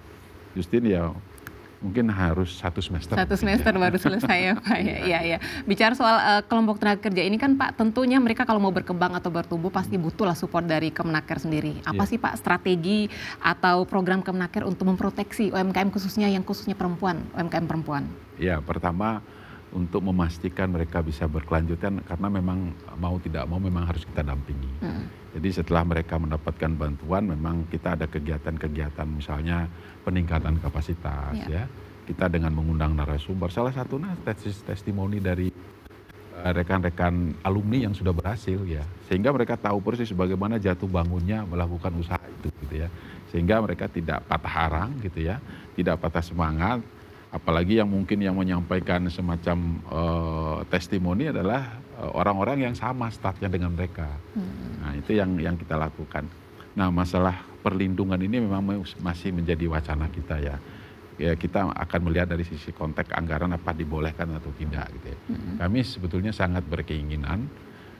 Justin ya mungkin harus satu semester. Satu semester baru selesai ya Pak. Ya, ya, ya. Bicara soal uh, kelompok tenaga kerja ini kan Pak, tentunya mereka kalau mau berkembang atau bertumbuh pasti butuh lah support dari Kemenaker sendiri. Apa ya. sih Pak strategi atau program Kemenaker untuk memproteksi UMKM khususnya yang khususnya perempuan, UMKM perempuan? Ya, pertama untuk memastikan mereka bisa berkelanjutan karena memang mau tidak mau memang harus kita dampingi. Hmm. Jadi setelah mereka mendapatkan bantuan memang kita ada kegiatan-kegiatan misalnya peningkatan kapasitas yeah. ya. Kita dengan mengundang narasumber salah satunya tesis testimoni dari eh, rekan-rekan uh, alumni yang sudah berhasil ya. Sehingga mereka tahu persis bagaimana jatuh bangunnya melakukan usaha itu gitu ya. Sehingga mereka tidak patah arang gitu ya, tidak patah semangat apalagi yang mungkin yang menyampaikan semacam uh, testimoni adalah orang-orang yang sama startnya dengan mereka. Hmm. Nah itu yang yang kita lakukan. Nah masalah perlindungan ini memang masih menjadi wacana kita ya. Ya kita akan melihat dari sisi konteks anggaran apa dibolehkan atau tidak gitu ya. Hmm. Kami sebetulnya sangat berkeinginan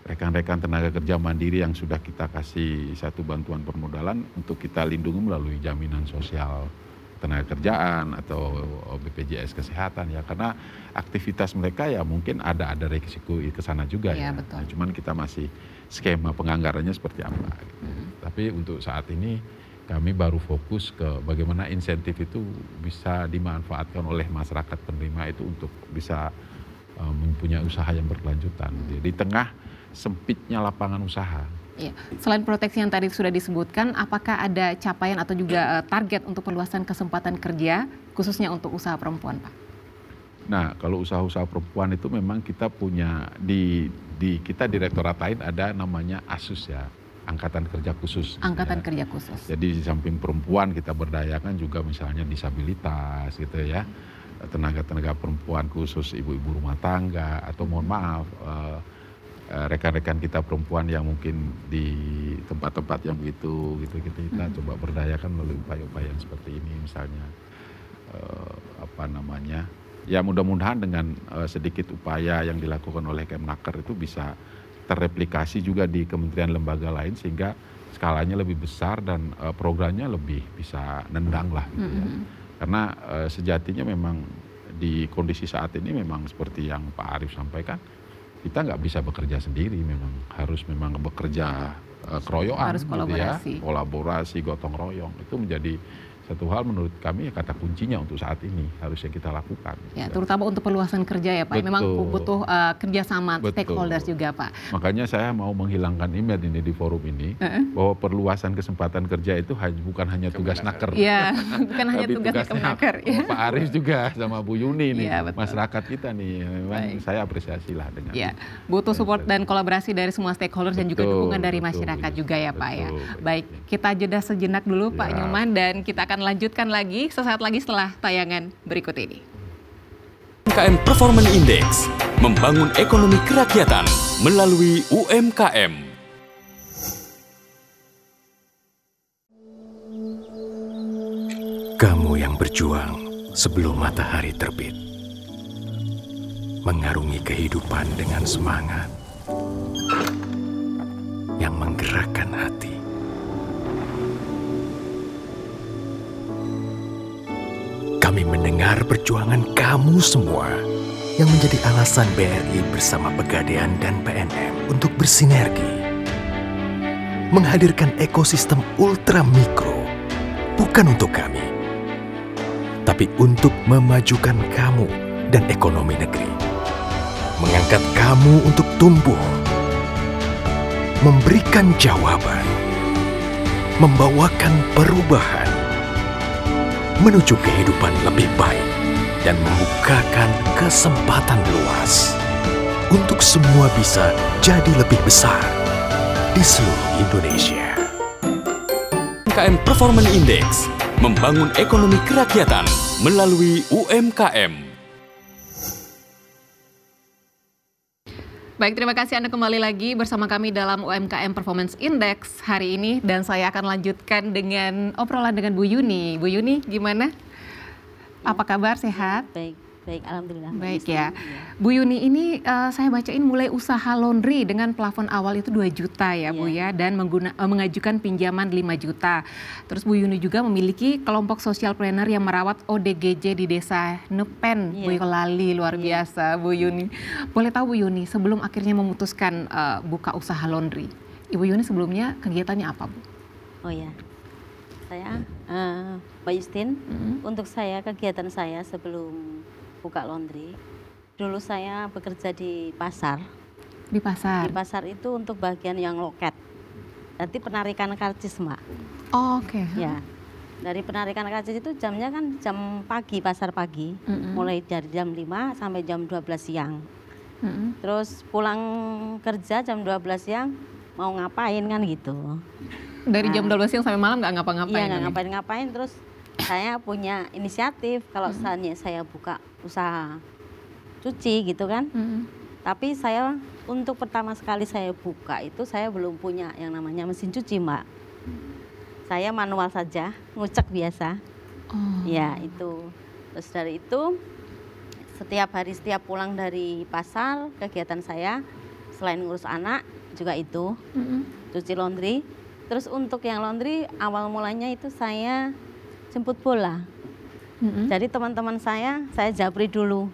rekan-rekan tenaga kerja mandiri yang sudah kita kasih satu bantuan permodalan untuk kita lindungi melalui jaminan sosial tenaga kerjaan atau BPJS kesehatan ya karena aktivitas mereka ya mungkin ada ada risiko ke sana juga ya. ya. Betul. Nah, cuman kita masih skema penganggarannya seperti apa. Gitu. Hmm. Tapi untuk saat ini kami baru fokus ke bagaimana insentif itu bisa dimanfaatkan oleh masyarakat penerima itu untuk bisa uh, mempunyai usaha yang berkelanjutan. Hmm. Di tengah sempitnya lapangan usaha Ya. Selain proteksi yang tadi sudah disebutkan, apakah ada capaian atau juga uh, target untuk perluasan kesempatan kerja khususnya untuk usaha perempuan, Pak? Nah, kalau usaha-usaha perempuan itu memang kita punya di di kita direktorat lain ada namanya ASUS ya, angkatan kerja khusus. Angkatan ya. kerja khusus. Jadi di samping perempuan kita berdayakan juga misalnya disabilitas gitu ya, tenaga-tenaga perempuan khusus ibu-ibu rumah tangga atau mohon maaf. Uh, Eh, rekan-rekan kita perempuan yang mungkin di tempat-tempat yang begitu gitu gitu kita hmm. coba berdayakan melalui upaya-upaya yang seperti ini misalnya uh, apa namanya ya mudah-mudahan dengan uh, sedikit upaya yang dilakukan oleh Kemnaker itu bisa terreplikasi juga di kementerian lembaga lain sehingga skalanya lebih besar dan uh, programnya lebih bisa nendang lah gitu ya. Hmm. Karena uh, sejatinya memang di kondisi saat ini memang seperti yang Pak Arief sampaikan kita nggak bisa bekerja sendiri memang harus memang bekerja uh, keroyokan harus kolaborasi. Gitu ya kolaborasi gotong royong itu menjadi satu hal menurut kami ya kata kuncinya untuk saat ini harusnya kita lakukan. Ya, terutama untuk perluasan kerja ya Pak. Betul. Memang butuh uh, kerjasama Betul. stakeholders juga Pak. Makanya saya mau menghilangkan image ini di forum ini uh -uh. bahwa perluasan kesempatan kerja itu bukan hanya tugas naker. Iya, bukan hanya tugas naker. Ya. Pak Arief juga sama Bu Yuni nih, ya, masyarakat kita nih. Memang Baik. saya apresiasi lah dengan. Ya, butuh support dan kolaborasi dari semua stakeholders betul, dan juga dukungan dari masyarakat betul, juga ya Pak ya. Baik, kita jeda sejenak dulu ya. Pak Nyoman dan kita akan akan lanjutkan lagi sesaat lagi setelah tayangan berikut ini. UMKM Performance Index membangun ekonomi kerakyatan melalui UMKM. Kamu yang berjuang sebelum matahari terbit, mengarungi kehidupan dengan semangat yang menggerakkan hati Kami mendengar perjuangan kamu semua yang menjadi alasan BRI bersama Pegadaian dan PNM untuk bersinergi. Menghadirkan ekosistem ultra mikro bukan untuk kami, tapi untuk memajukan kamu dan ekonomi negeri. Mengangkat kamu untuk tumbuh, memberikan jawaban, membawakan perubahan, menuju kehidupan lebih baik dan membukakan kesempatan luas untuk semua bisa jadi lebih besar di seluruh Indonesia. UMKM Performance Index membangun ekonomi kerakyatan melalui UMKM. Baik, terima kasih Anda kembali lagi bersama kami dalam UMKM Performance Index hari ini dan saya akan lanjutkan dengan obrolan dengan Bu Yuni. Bu Yuni, gimana? Apa kabar? Sehat? Baik, baik, alhamdulillah. Baik ya. Bu Yuni ini uh, saya bacain mulai usaha laundry dengan plafon awal itu 2 juta ya Bu Iya. ya dan mengguna, uh, mengajukan pinjaman 5 juta. Terus Bu Yuni juga memiliki kelompok social planner yang merawat ODGJ di desa Nepen, Iya. Boyolali luar Iya. biasa Bu Yuni. Boleh tahu Bu Yuni sebelum akhirnya memutuskan uh, buka usaha laundry. Ibu Yuni sebelumnya kegiatannya apa Bu? Oh ya, saya eh, Mbak Justin. Mm-mm. Untuk saya kegiatan saya sebelum buka laundry, dulu saya bekerja di pasar. Di pasar. Di pasar itu untuk bagian yang loket. Nanti penarikan karcis, Mbak. Oh, Oke. Ya. Dari penarikan karcis itu jamnya kan jam pagi, pasar pagi. Mm-mm. Mulai dari jam 5 sampai jam 12 siang. Mm-mm. Terus pulang kerja jam 12 siang mau ngapain kan gitu. Dari jam Nah. 12 siang sampai malam nggak ngapa-ngapain? Iya nggak kan ngapain-ngapain terus saya punya inisiatif kalau misalnya saya buka usaha cuci gitu kan. Mm-mm. Tapi saya untuk pertama sekali saya buka itu saya belum punya yang namanya mesin cuci mbak. Saya manual saja ngucek biasa. Oh. Ya itu. Terus dari itu setiap hari setiap pulang dari pasar kegiatan saya selain ngurus anak juga itu Mm-mm. cuci laundry. Terus untuk yang laundry awal mulanya itu saya jemput bola. Mm-mm. Jadi teman-teman saya saya japri dulu.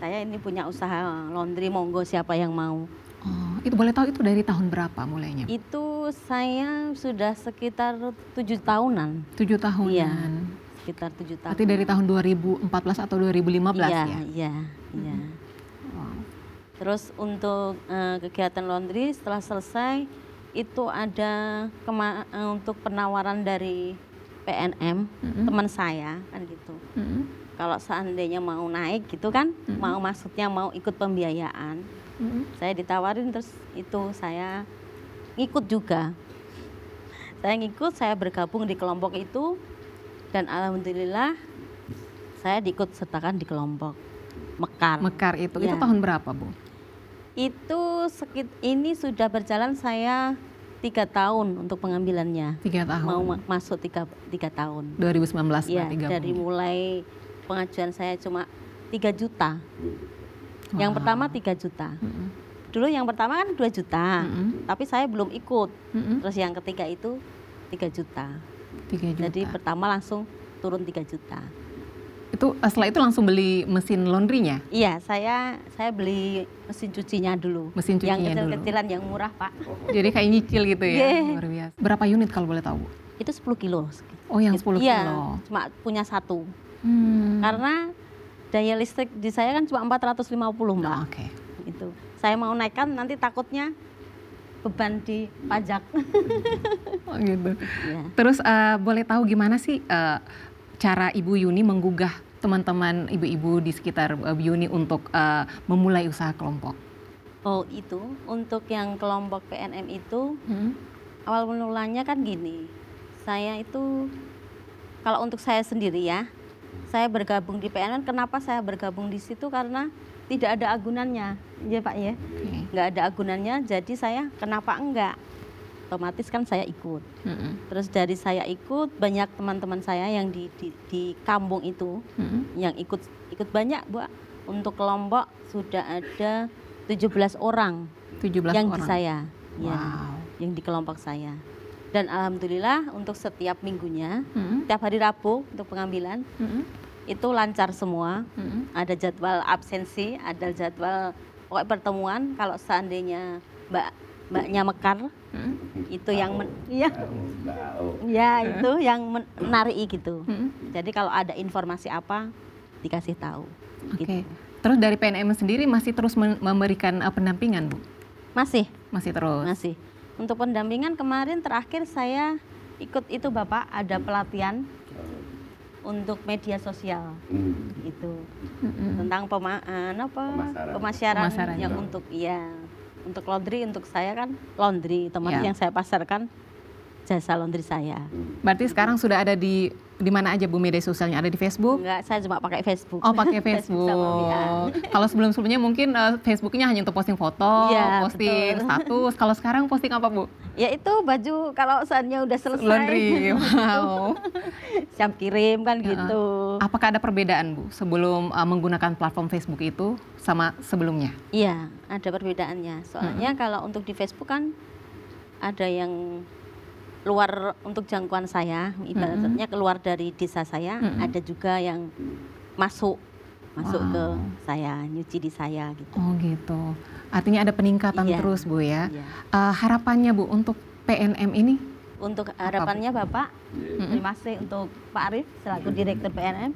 Saya ini punya usaha laundry monggo siapa yang mau. Oh, itu boleh tahu itu dari tahun berapa mulainya? Itu saya sudah sekitar tujuh tahunan. Tujuh tahunan. Iya, sekitar tujuh tahun. Berarti dari tahun 2014 atau 2015 iya, ya? Iya, iya. Wow. Terus untuk eh, kegiatan laundry setelah selesai itu ada kema- eh, untuk penawaran dari PNM Mm-mm. teman saya kan gitu. Mm-mm. Kalau seandainya mau naik gitu kan, Mm-mm. mau maksudnya mau ikut pembiayaan, Mm-mm. saya ditawarin terus itu saya ngikut juga. Saya ngikut, saya bergabung di kelompok itu dan alhamdulillah saya diikut sertakan di kelompok Mekar. Mekar itu, itu Ya. tahun berapa Bu? Itu sekit ini sudah berjalan saya tiga tahun untuk pengambilannya. Tiga tahun. Mau ma- masuk tiga, tiga tahun. 2019 Iya, berarti dari mulai pengajuan saya cuma 3 juta. Yang Wow. pertama 3 juta. Mm-mm. Dulu yang pertama kan 2 juta, Mm-mm. tapi saya belum ikut. Mm-mm. Terus yang ketiga itu 3 juta. Tiga juta. Jadi pertama langsung turun 3 juta. Itu eh, setelah itu langsung beli mesin laundrynya? Iya, saya saya beli mesin cucinya dulu. Mesin yang cucinya dulu. kecil-kecilan yang murah, Pak. Jadi kayak nyicil gitu ya? Iya. Luar biasa. Berapa unit kalau boleh tahu? Itu 10 kilo. Oh yang 10 Iya, kilo. cuma punya satu. Hmm. Karena daya listrik di saya kan cuma 450, Mbak. Oh, Oke. itu saya mau naikkan nanti takutnya beban di pajak Oh, gitu. ya. Terus eh, boleh tahu gimana sih eh, cara Ibu Yuni menggugah teman-teman ibu-ibu di sekitar eh, Bu Yuni untuk eh, memulai usaha kelompok? oh itu. Untuk yang kelompok PNM itu Hmm. awal mulanya kan gini. Saya itu kalau untuk saya sendiri ya saya bergabung di PNM kenapa saya bergabung di situ? Karena tidak ada agunannya. Ya Pak ya? Oke. nggak ada agunannya jadi saya kenapa enggak otomatis kan saya ikut Mm-mm. terus dari saya ikut banyak teman-teman saya yang di, di, di kampung itu Mm-mm. yang ikut ikut banyak bu untuk kelompok sudah ada 17 orang 17 yang orang. di saya ya Wow. yang di kelompok saya dan alhamdulillah untuk setiap minggunya Mm-mm. tiap hari Rabu untuk pengambilan Mm-mm. itu lancar semua Mm-mm. ada jadwal absensi ada jadwal pokoknya pertemuan kalau seandainya mbak mbaknya mekar Mm-mm. itu yang men, ya ya itu yang menarik gitu Mm-mm. jadi kalau ada informasi apa dikasih tahu Oke. gitu. Terus dari PNM sendiri masih terus memberikan eh, pendampingan, Bu? masih Masih terus. Masih. Untuk pendampingan kemarin terakhir saya ikut itu Bapak ada pelatihan untuk media sosial itu Mm-mm. tentang pema eh, apa Pemasaran. pemasaran, Pemasaran. yang untuk ya untuk laundry untuk saya kan laundry teman Ya. yang saya pasarkan jasa laundry saya. Berarti sekarang sudah ada di di mana aja Bu media sosialnya? Ada di Facebook? Enggak, saya cuma pakai Facebook. Oh, pakai Facebook. Kalau sebelum-sebelumnya mungkin eh, Facebooknya hanya untuk posting foto, Iya, posting betul. status. Kalau sekarang posting apa Bu? Ya itu baju kalau saatnya udah selesai. Laundry. Wow. Siap kirim kan gitu. Apakah ada perbedaan Bu sebelum eh, menggunakan platform Facebook itu sama sebelumnya? Iya, ada perbedaannya. Soalnya kalau untuk di Facebook kan ada yang luar untuk jangkauan saya, ibaratnya keluar dari desa saya, Mm-mm. ada juga yang masuk masuk Wow. ke saya, nyuci di saya gitu. Oh gitu. Artinya ada peningkatan Iya. terus Bu ya. Iya. Eh, harapannya Bu untuk PNM ini? Untuk harapannya Bapak, terima kasih untuk Pak Arif selaku Direktur PNM.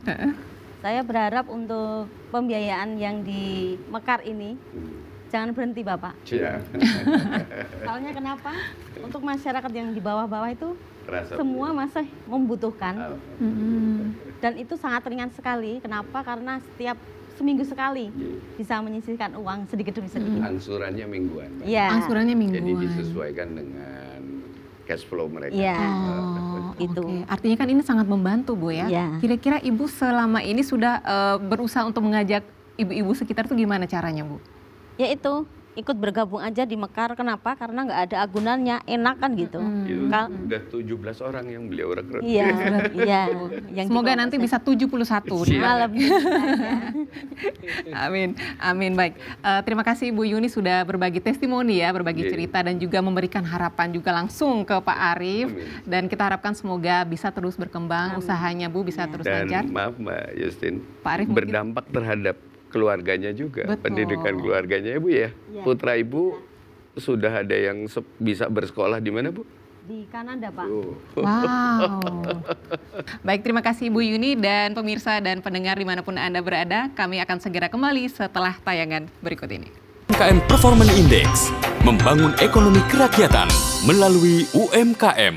Saya berharap untuk pembiayaan yang di Mekar ini jangan berhenti Bapak. Iya. Soalnya kenapa? Untuk masyarakat yang di bawah-bawah itu Terasa semua masih membutuhkan Mm-mm. dan itu sangat ringan sekali. Kenapa? Karena setiap seminggu sekali bisa menyisihkan uang sedikit demi sedikit. Angsurannya mingguan. Pak. Iya. Angsurannya Jadi mingguan. disesuaikan dengan cash flow mereka. Iya. Oh, itu. oke. Artinya kan ini sangat membantu Bu ya. Iya. Kira-kira Ibu selama ini sudah eh, berusaha untuk mengajak ibu-ibu sekitar itu gimana caranya Bu? Ya itu ikut bergabung aja di Mekar. Kenapa? Karena nggak ada agunannya, enak kan gitu. Itu Kal- udah 17 orang yang beliau rekrut. Iya, iya. Yang Semoga nanti bisa 71 Siap. malam. Amin, amin baik. Eh, terima kasih Bu Yuni sudah berbagi testimoni ya, berbagi Iya. cerita dan juga memberikan harapan juga langsung ke Pak Arief. Amin. Dan kita harapkan semoga bisa terus berkembang usahanya Bu bisa terus Dan lancar. maaf Mbak Justin, Pak Arief mungkin- berdampak terhadap keluarganya juga, Betul. pendidikan keluarganya Ibu ya. Iya. Putra Ibu sudah ada yang bisa bersekolah di mana Bu? Di Kanada, Pak. Oh. Wow. Baik, terima kasih Bu Yuni dan pemirsa dan pendengar di mana pun Anda berada. Kami akan segera kembali setelah tayangan berikut ini. UMKM Performance Index membangun ekonomi kerakyatan melalui UMKM.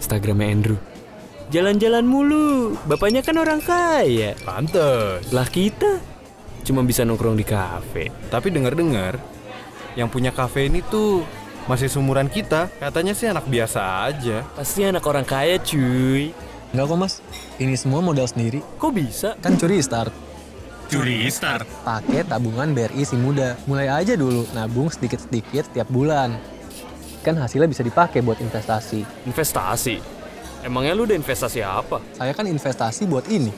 Instagramnya Andrew. Jalan-jalan mulu, bapaknya kan orang kaya. Pantes. Lah kita cuma bisa nongkrong di kafe. Tapi dengar-dengar yang punya kafe ini tuh masih seumuran kita. Katanya sih anak biasa aja. Pasti anak orang kaya cuy. Enggak kok mas, ini semua modal sendiri. Kok bisa? Kan curi start. Curi start. Pakai tabungan BRI si muda. Mulai aja dulu, nabung sedikit-sedikit setiap bulan. Kan hasilnya bisa dipakai buat investasi. Investasi? Emangnya lu udah investasi apa? Saya kan investasi buat ini.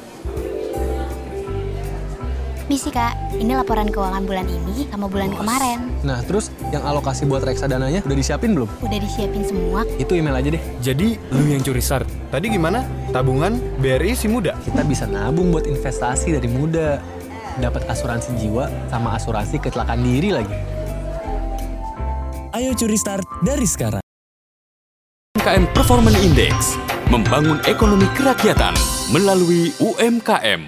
Misi kak, ini laporan keuangan bulan ini sama bulan kemarin. Nah terus yang alokasi buat reksadananya udah disiapin belum? Udah disiapin semua. Itu email aja deh. Jadi lu yang curi start. Tadi gimana? Tabungan BRI si muda. Kita bisa nabung buat investasi dari muda. Dapat asuransi jiwa sama asuransi kecelakaan diri lagi. Ayo curi start dari sekarang. UMKM Performance Index membangun ekonomi kerakyatan melalui UMKM.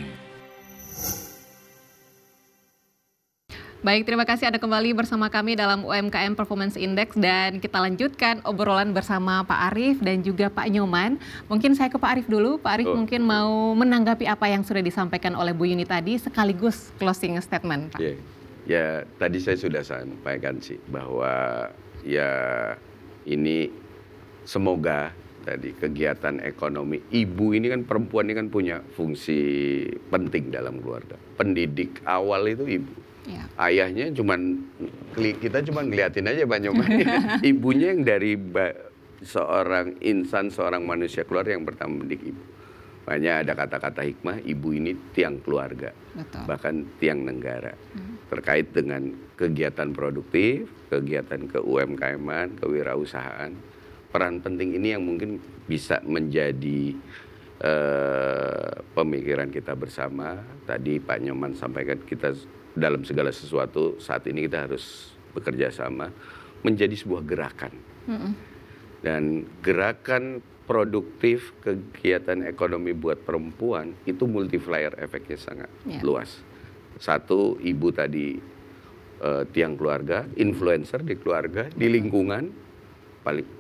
Baik, terima kasih Anda kembali bersama kami dalam UMKM Performance Index dan kita lanjutkan obrolan bersama Pak Arief dan juga Pak Nyoman. Mungkin saya ke Pak Arief dulu. Pak Arief Oh. mungkin mau menanggapi apa yang sudah disampaikan oleh Bu Yuni tadi sekaligus closing statement, Pak. Ya, ya tadi saya sudah sampaikan sih bahwa ya ini semoga tadi kegiatan ekonomi ibu ini kan perempuan ini kan punya fungsi penting dalam keluarga. Pendidik awal itu ibu. Ya. Ayahnya cuman kita cuma ngeliatin aja Nyoman. Ibunya yang dari seorang insan, seorang manusia keluar yang pertama mendidik ibu. Makanya ada kata-kata hikmah, ibu ini tiang keluarga, Betul. bahkan tiang negara. Terkait dengan kegiatan produktif, kegiatan ke UMKM-an, kewirausahaan, peran penting ini yang mungkin bisa menjadi eh, pemikiran kita bersama. Tadi Pak Nyoman sampaikan kita dalam segala sesuatu saat ini kita harus bekerja sama menjadi sebuah gerakan Mm-mm. dan gerakan produktif kegiatan ekonomi buat perempuan itu multiplier efeknya sangat Ya. luas. Satu ibu tadi eh, tiang keluarga, influencer di keluarga, di lingkungan paling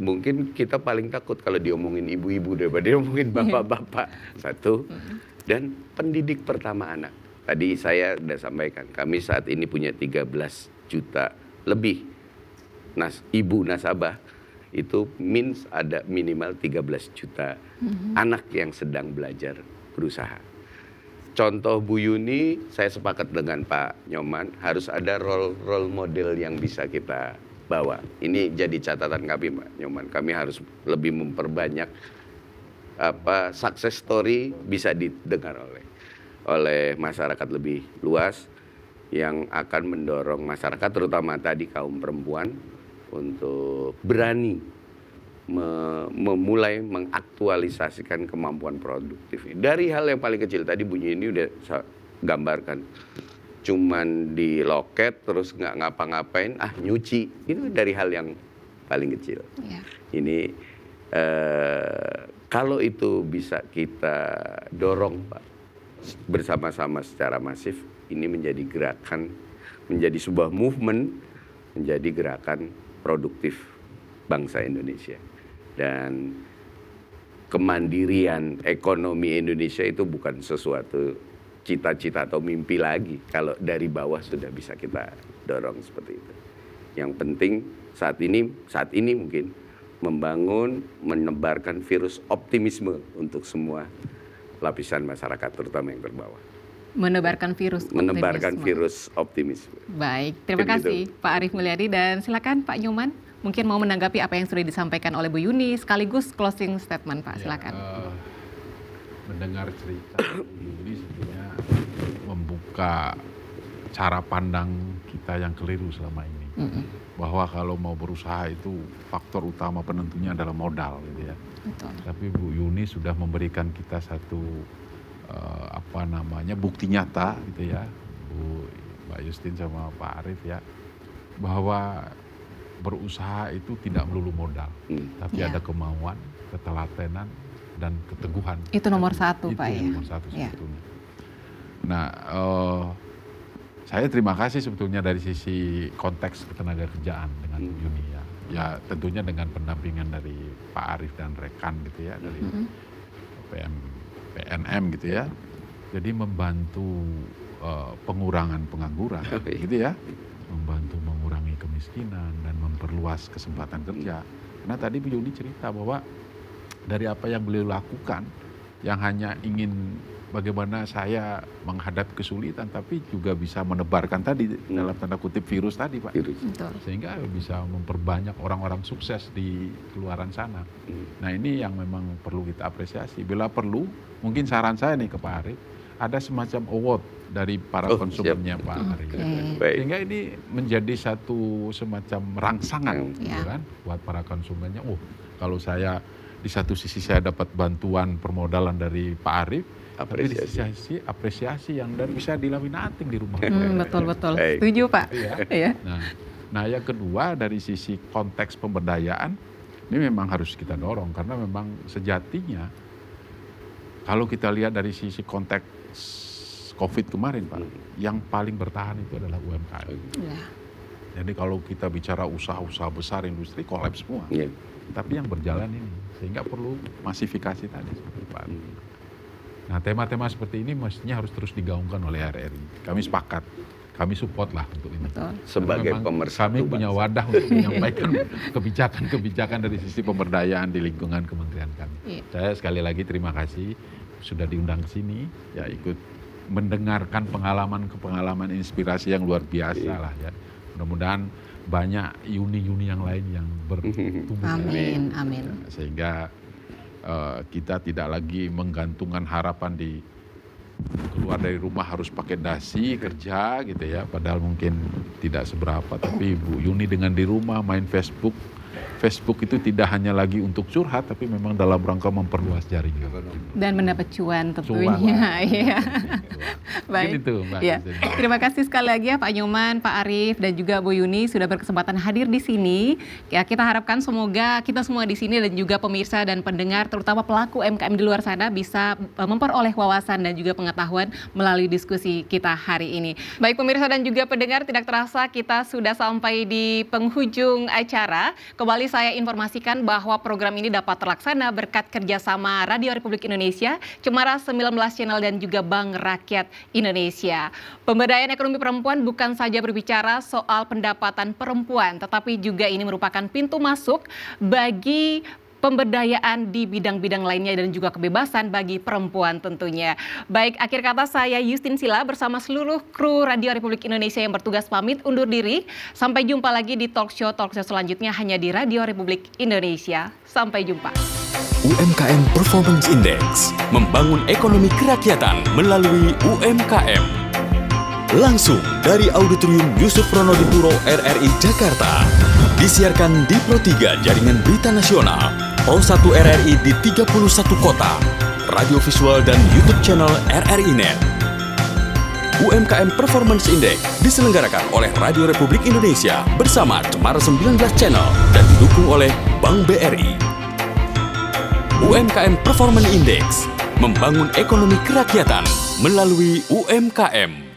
mungkin kita paling takut kalau diomongin ibu-ibu daripada diomongin bapak-bapak. Satu dan pendidik pertama anak. Tadi saya sudah sampaikan, kami saat ini punya 13 juta lebih nas ibu nasabah itu means ada minimal 13 juta Mhm. anak yang sedang belajar berusaha. Contoh Bu Yuni, saya sepakat dengan Pak Nyoman, harus ada role role model yang bisa kita bawa. Ini jadi catatan kami Pak Nyoman. Kami harus lebih memperbanyak apa success story bisa didengar oleh oleh masyarakat lebih luas yang akan mendorong masyarakat terutama tadi kaum perempuan untuk berani me- memulai mengaktualisasikan kemampuan produktif. Dari hal yang paling kecil tadi bunyi ini udah saya gambarkan. Cuman di loket terus nggak ngapa-ngapain, ah nyuci. Itu dari hal yang paling kecil. Iya. Ini eh, kalau itu bisa kita dorong Pak bersama-sama secara masif, ini menjadi gerakan, menjadi sebuah movement, menjadi gerakan produktif bangsa Indonesia. Dan kemandirian ekonomi Indonesia itu bukan sesuatu cita-cita atau mimpi lagi. Kalau dari bawah sudah bisa kita dorong seperti itu. Yang penting saat ini, saat ini mungkin membangun, menebarkan virus optimisme untuk semua lapisan masyarakat, terutama yang terbawah. Menebarkan virus. Menebarkan optimisme. virus optimisme. Baik, terima Mungkin kasih Pak Arief Mulyadi dan silakan Pak Nyoman mungkin mau menanggapi apa yang sudah disampaikan oleh Bu Yuni sekaligus closing statement Pak, silakan. Eh, mendengar cerita ini sebetulnya membuka cara pandang kita yang keliru selama ini. Mm-mm. Bahwa kalau mau berusaha itu faktor utama penentunya adalah modal gitu ya. Betul. Tapi Bu Yuni sudah memberikan kita satu eh, apa namanya bukti nyata gitu ya, Bu Mbak Justin sama Pak Arief ya, bahwa berusaha itu tidak melulu modal, tapi Iya. ada kemauan, ketelatenan, dan keteguhan. Itu nomor satu, itu Pak, ya. nomor satu Iya. sebetulnya. Nah, eh, saya terima kasih sebetulnya dari sisi konteks ketenaga kerjaan dengan Bu Yuni ya. Ya tentunya dengan pendampingan dari Pak Arief dan rekan gitu ya dari Mm-mm. PM, PNM gitu ya. Jadi membantu eh, pengurangan pengangguran gitu ya. Membantu mengurangi kemiskinan dan memperluas kesempatan kerja. Karena tadi Bu Yuni cerita bahwa dari apa yang beliau lakukan yang hanya ingin bagaimana saya menghadapi kesulitan tapi juga bisa menebarkan tadi dalam tanda kutip virus tadi Pak. Betul. Sehingga bisa memperbanyak orang-orang sukses di keluaran sana. Nah ini yang memang perlu kita apresiasi. Bila perlu, mungkin saran saya nih ke Pak Arief, ada semacam award dari para Oh, konsumennya siap. Pak Arief. Baik. Sehingga ini menjadi satu semacam rangsangan gitu Ya. kan buat para konsumennya. Oh, kalau saya di satu sisi saya dapat bantuan permodalan dari Pak Arief, Apresiasi. sisi apresiasi yang dan bisa dilaminating di rumah. Hmm, betul betul. Setuju Pak. Iya. Iya. Nah, nah yang kedua dari sisi konteks pemberdayaan ini memang harus kita dorong karena memang sejatinya kalau kita lihat dari sisi konteks COVID kemarin Pak, yang paling bertahan itu adalah UMKM. Ya. Jadi kalau kita bicara usaha-usaha besar industri kolaps semua. Iya. Tapi yang berjalan ini sehingga perlu masifikasi tadi seperti Pak. Nah tema-tema seperti ini mestinya harus terus digaungkan oleh RRI. Kami sepakat, kami support lah untuk ini. Karena Sebagai pemersatu Kami punya bangsa. wadah untuk menyampaikan kebijakan-kebijakan dari sisi pemberdayaan di lingkungan kementerian kami. Iya. Saya sekali lagi terima kasih sudah diundang ke sini, ya ikut mendengarkan pengalaman-pengalaman inspirasi yang luar biasa Iya. lah ya. Mudah-mudahan banyak uni-uni yang lain yang bertumbuh. Amin, amin. Sehingga eh, kita tidak lagi menggantungkan harapan di keluar dari rumah harus pakai dasi kerja gitu ya. Padahal mungkin tidak seberapa. Tapi Bu Yuni dengan di rumah main Facebook Facebook itu tidak hanya lagi untuk curhat tapi memang dalam rangka memperluas jaringan Dan mendapat cuan tentunya. Cuan. Iya. Baik. Itu, Mbak Ya. Terima kasih sekali lagi ya Pak Nyoman, Pak Arief dan juga Bu Yuni sudah berkesempatan hadir di sini. Ya kita harapkan semoga kita semua di sini dan juga pemirsa dan pendengar terutama pelaku UMKM di luar sana bisa eh, memperoleh wawasan dan juga pengetahuan melalui diskusi kita hari ini. Baik pemirsa dan juga pendengar tidak terasa kita sudah sampai di penghujung acara. Kembali saya informasikan bahwa program ini dapat terlaksana berkat kerjasama Radio Republik Indonesia, Cemara 19 Channel dan juga Bank Rakyat Indonesia. Pemberdayaan ekonomi perempuan bukan saja berbicara soal pendapatan perempuan, tetapi juga ini merupakan pintu masuk bagi pemberdayaan di bidang-bidang lainnya dan juga kebebasan bagi perempuan tentunya. Baik, akhir kata saya Yustin Sila bersama seluruh kru Radio Republik Indonesia yang bertugas pamit undur diri. Sampai jumpa lagi di talk show talk show selanjutnya hanya di Radio Republik Indonesia. Sampai jumpa. UMKM Performance Index membangun ekonomi kerakyatan melalui UMKM. Langsung dari Auditorium Yusuf Ronodipuro RRI Jakarta. Disiarkan di Pro 3 Jaringan Berita Nasional, Pro 1 RRI di 31 kota, radio visual dan YouTube channel RRI Net. UMKM Performance Index diselenggarakan oleh Radio Republik Indonesia bersama Cemara 19 Channel dan didukung oleh Bank BRI. UMKM Performance Index membangun ekonomi kerakyatan melalui UMKM.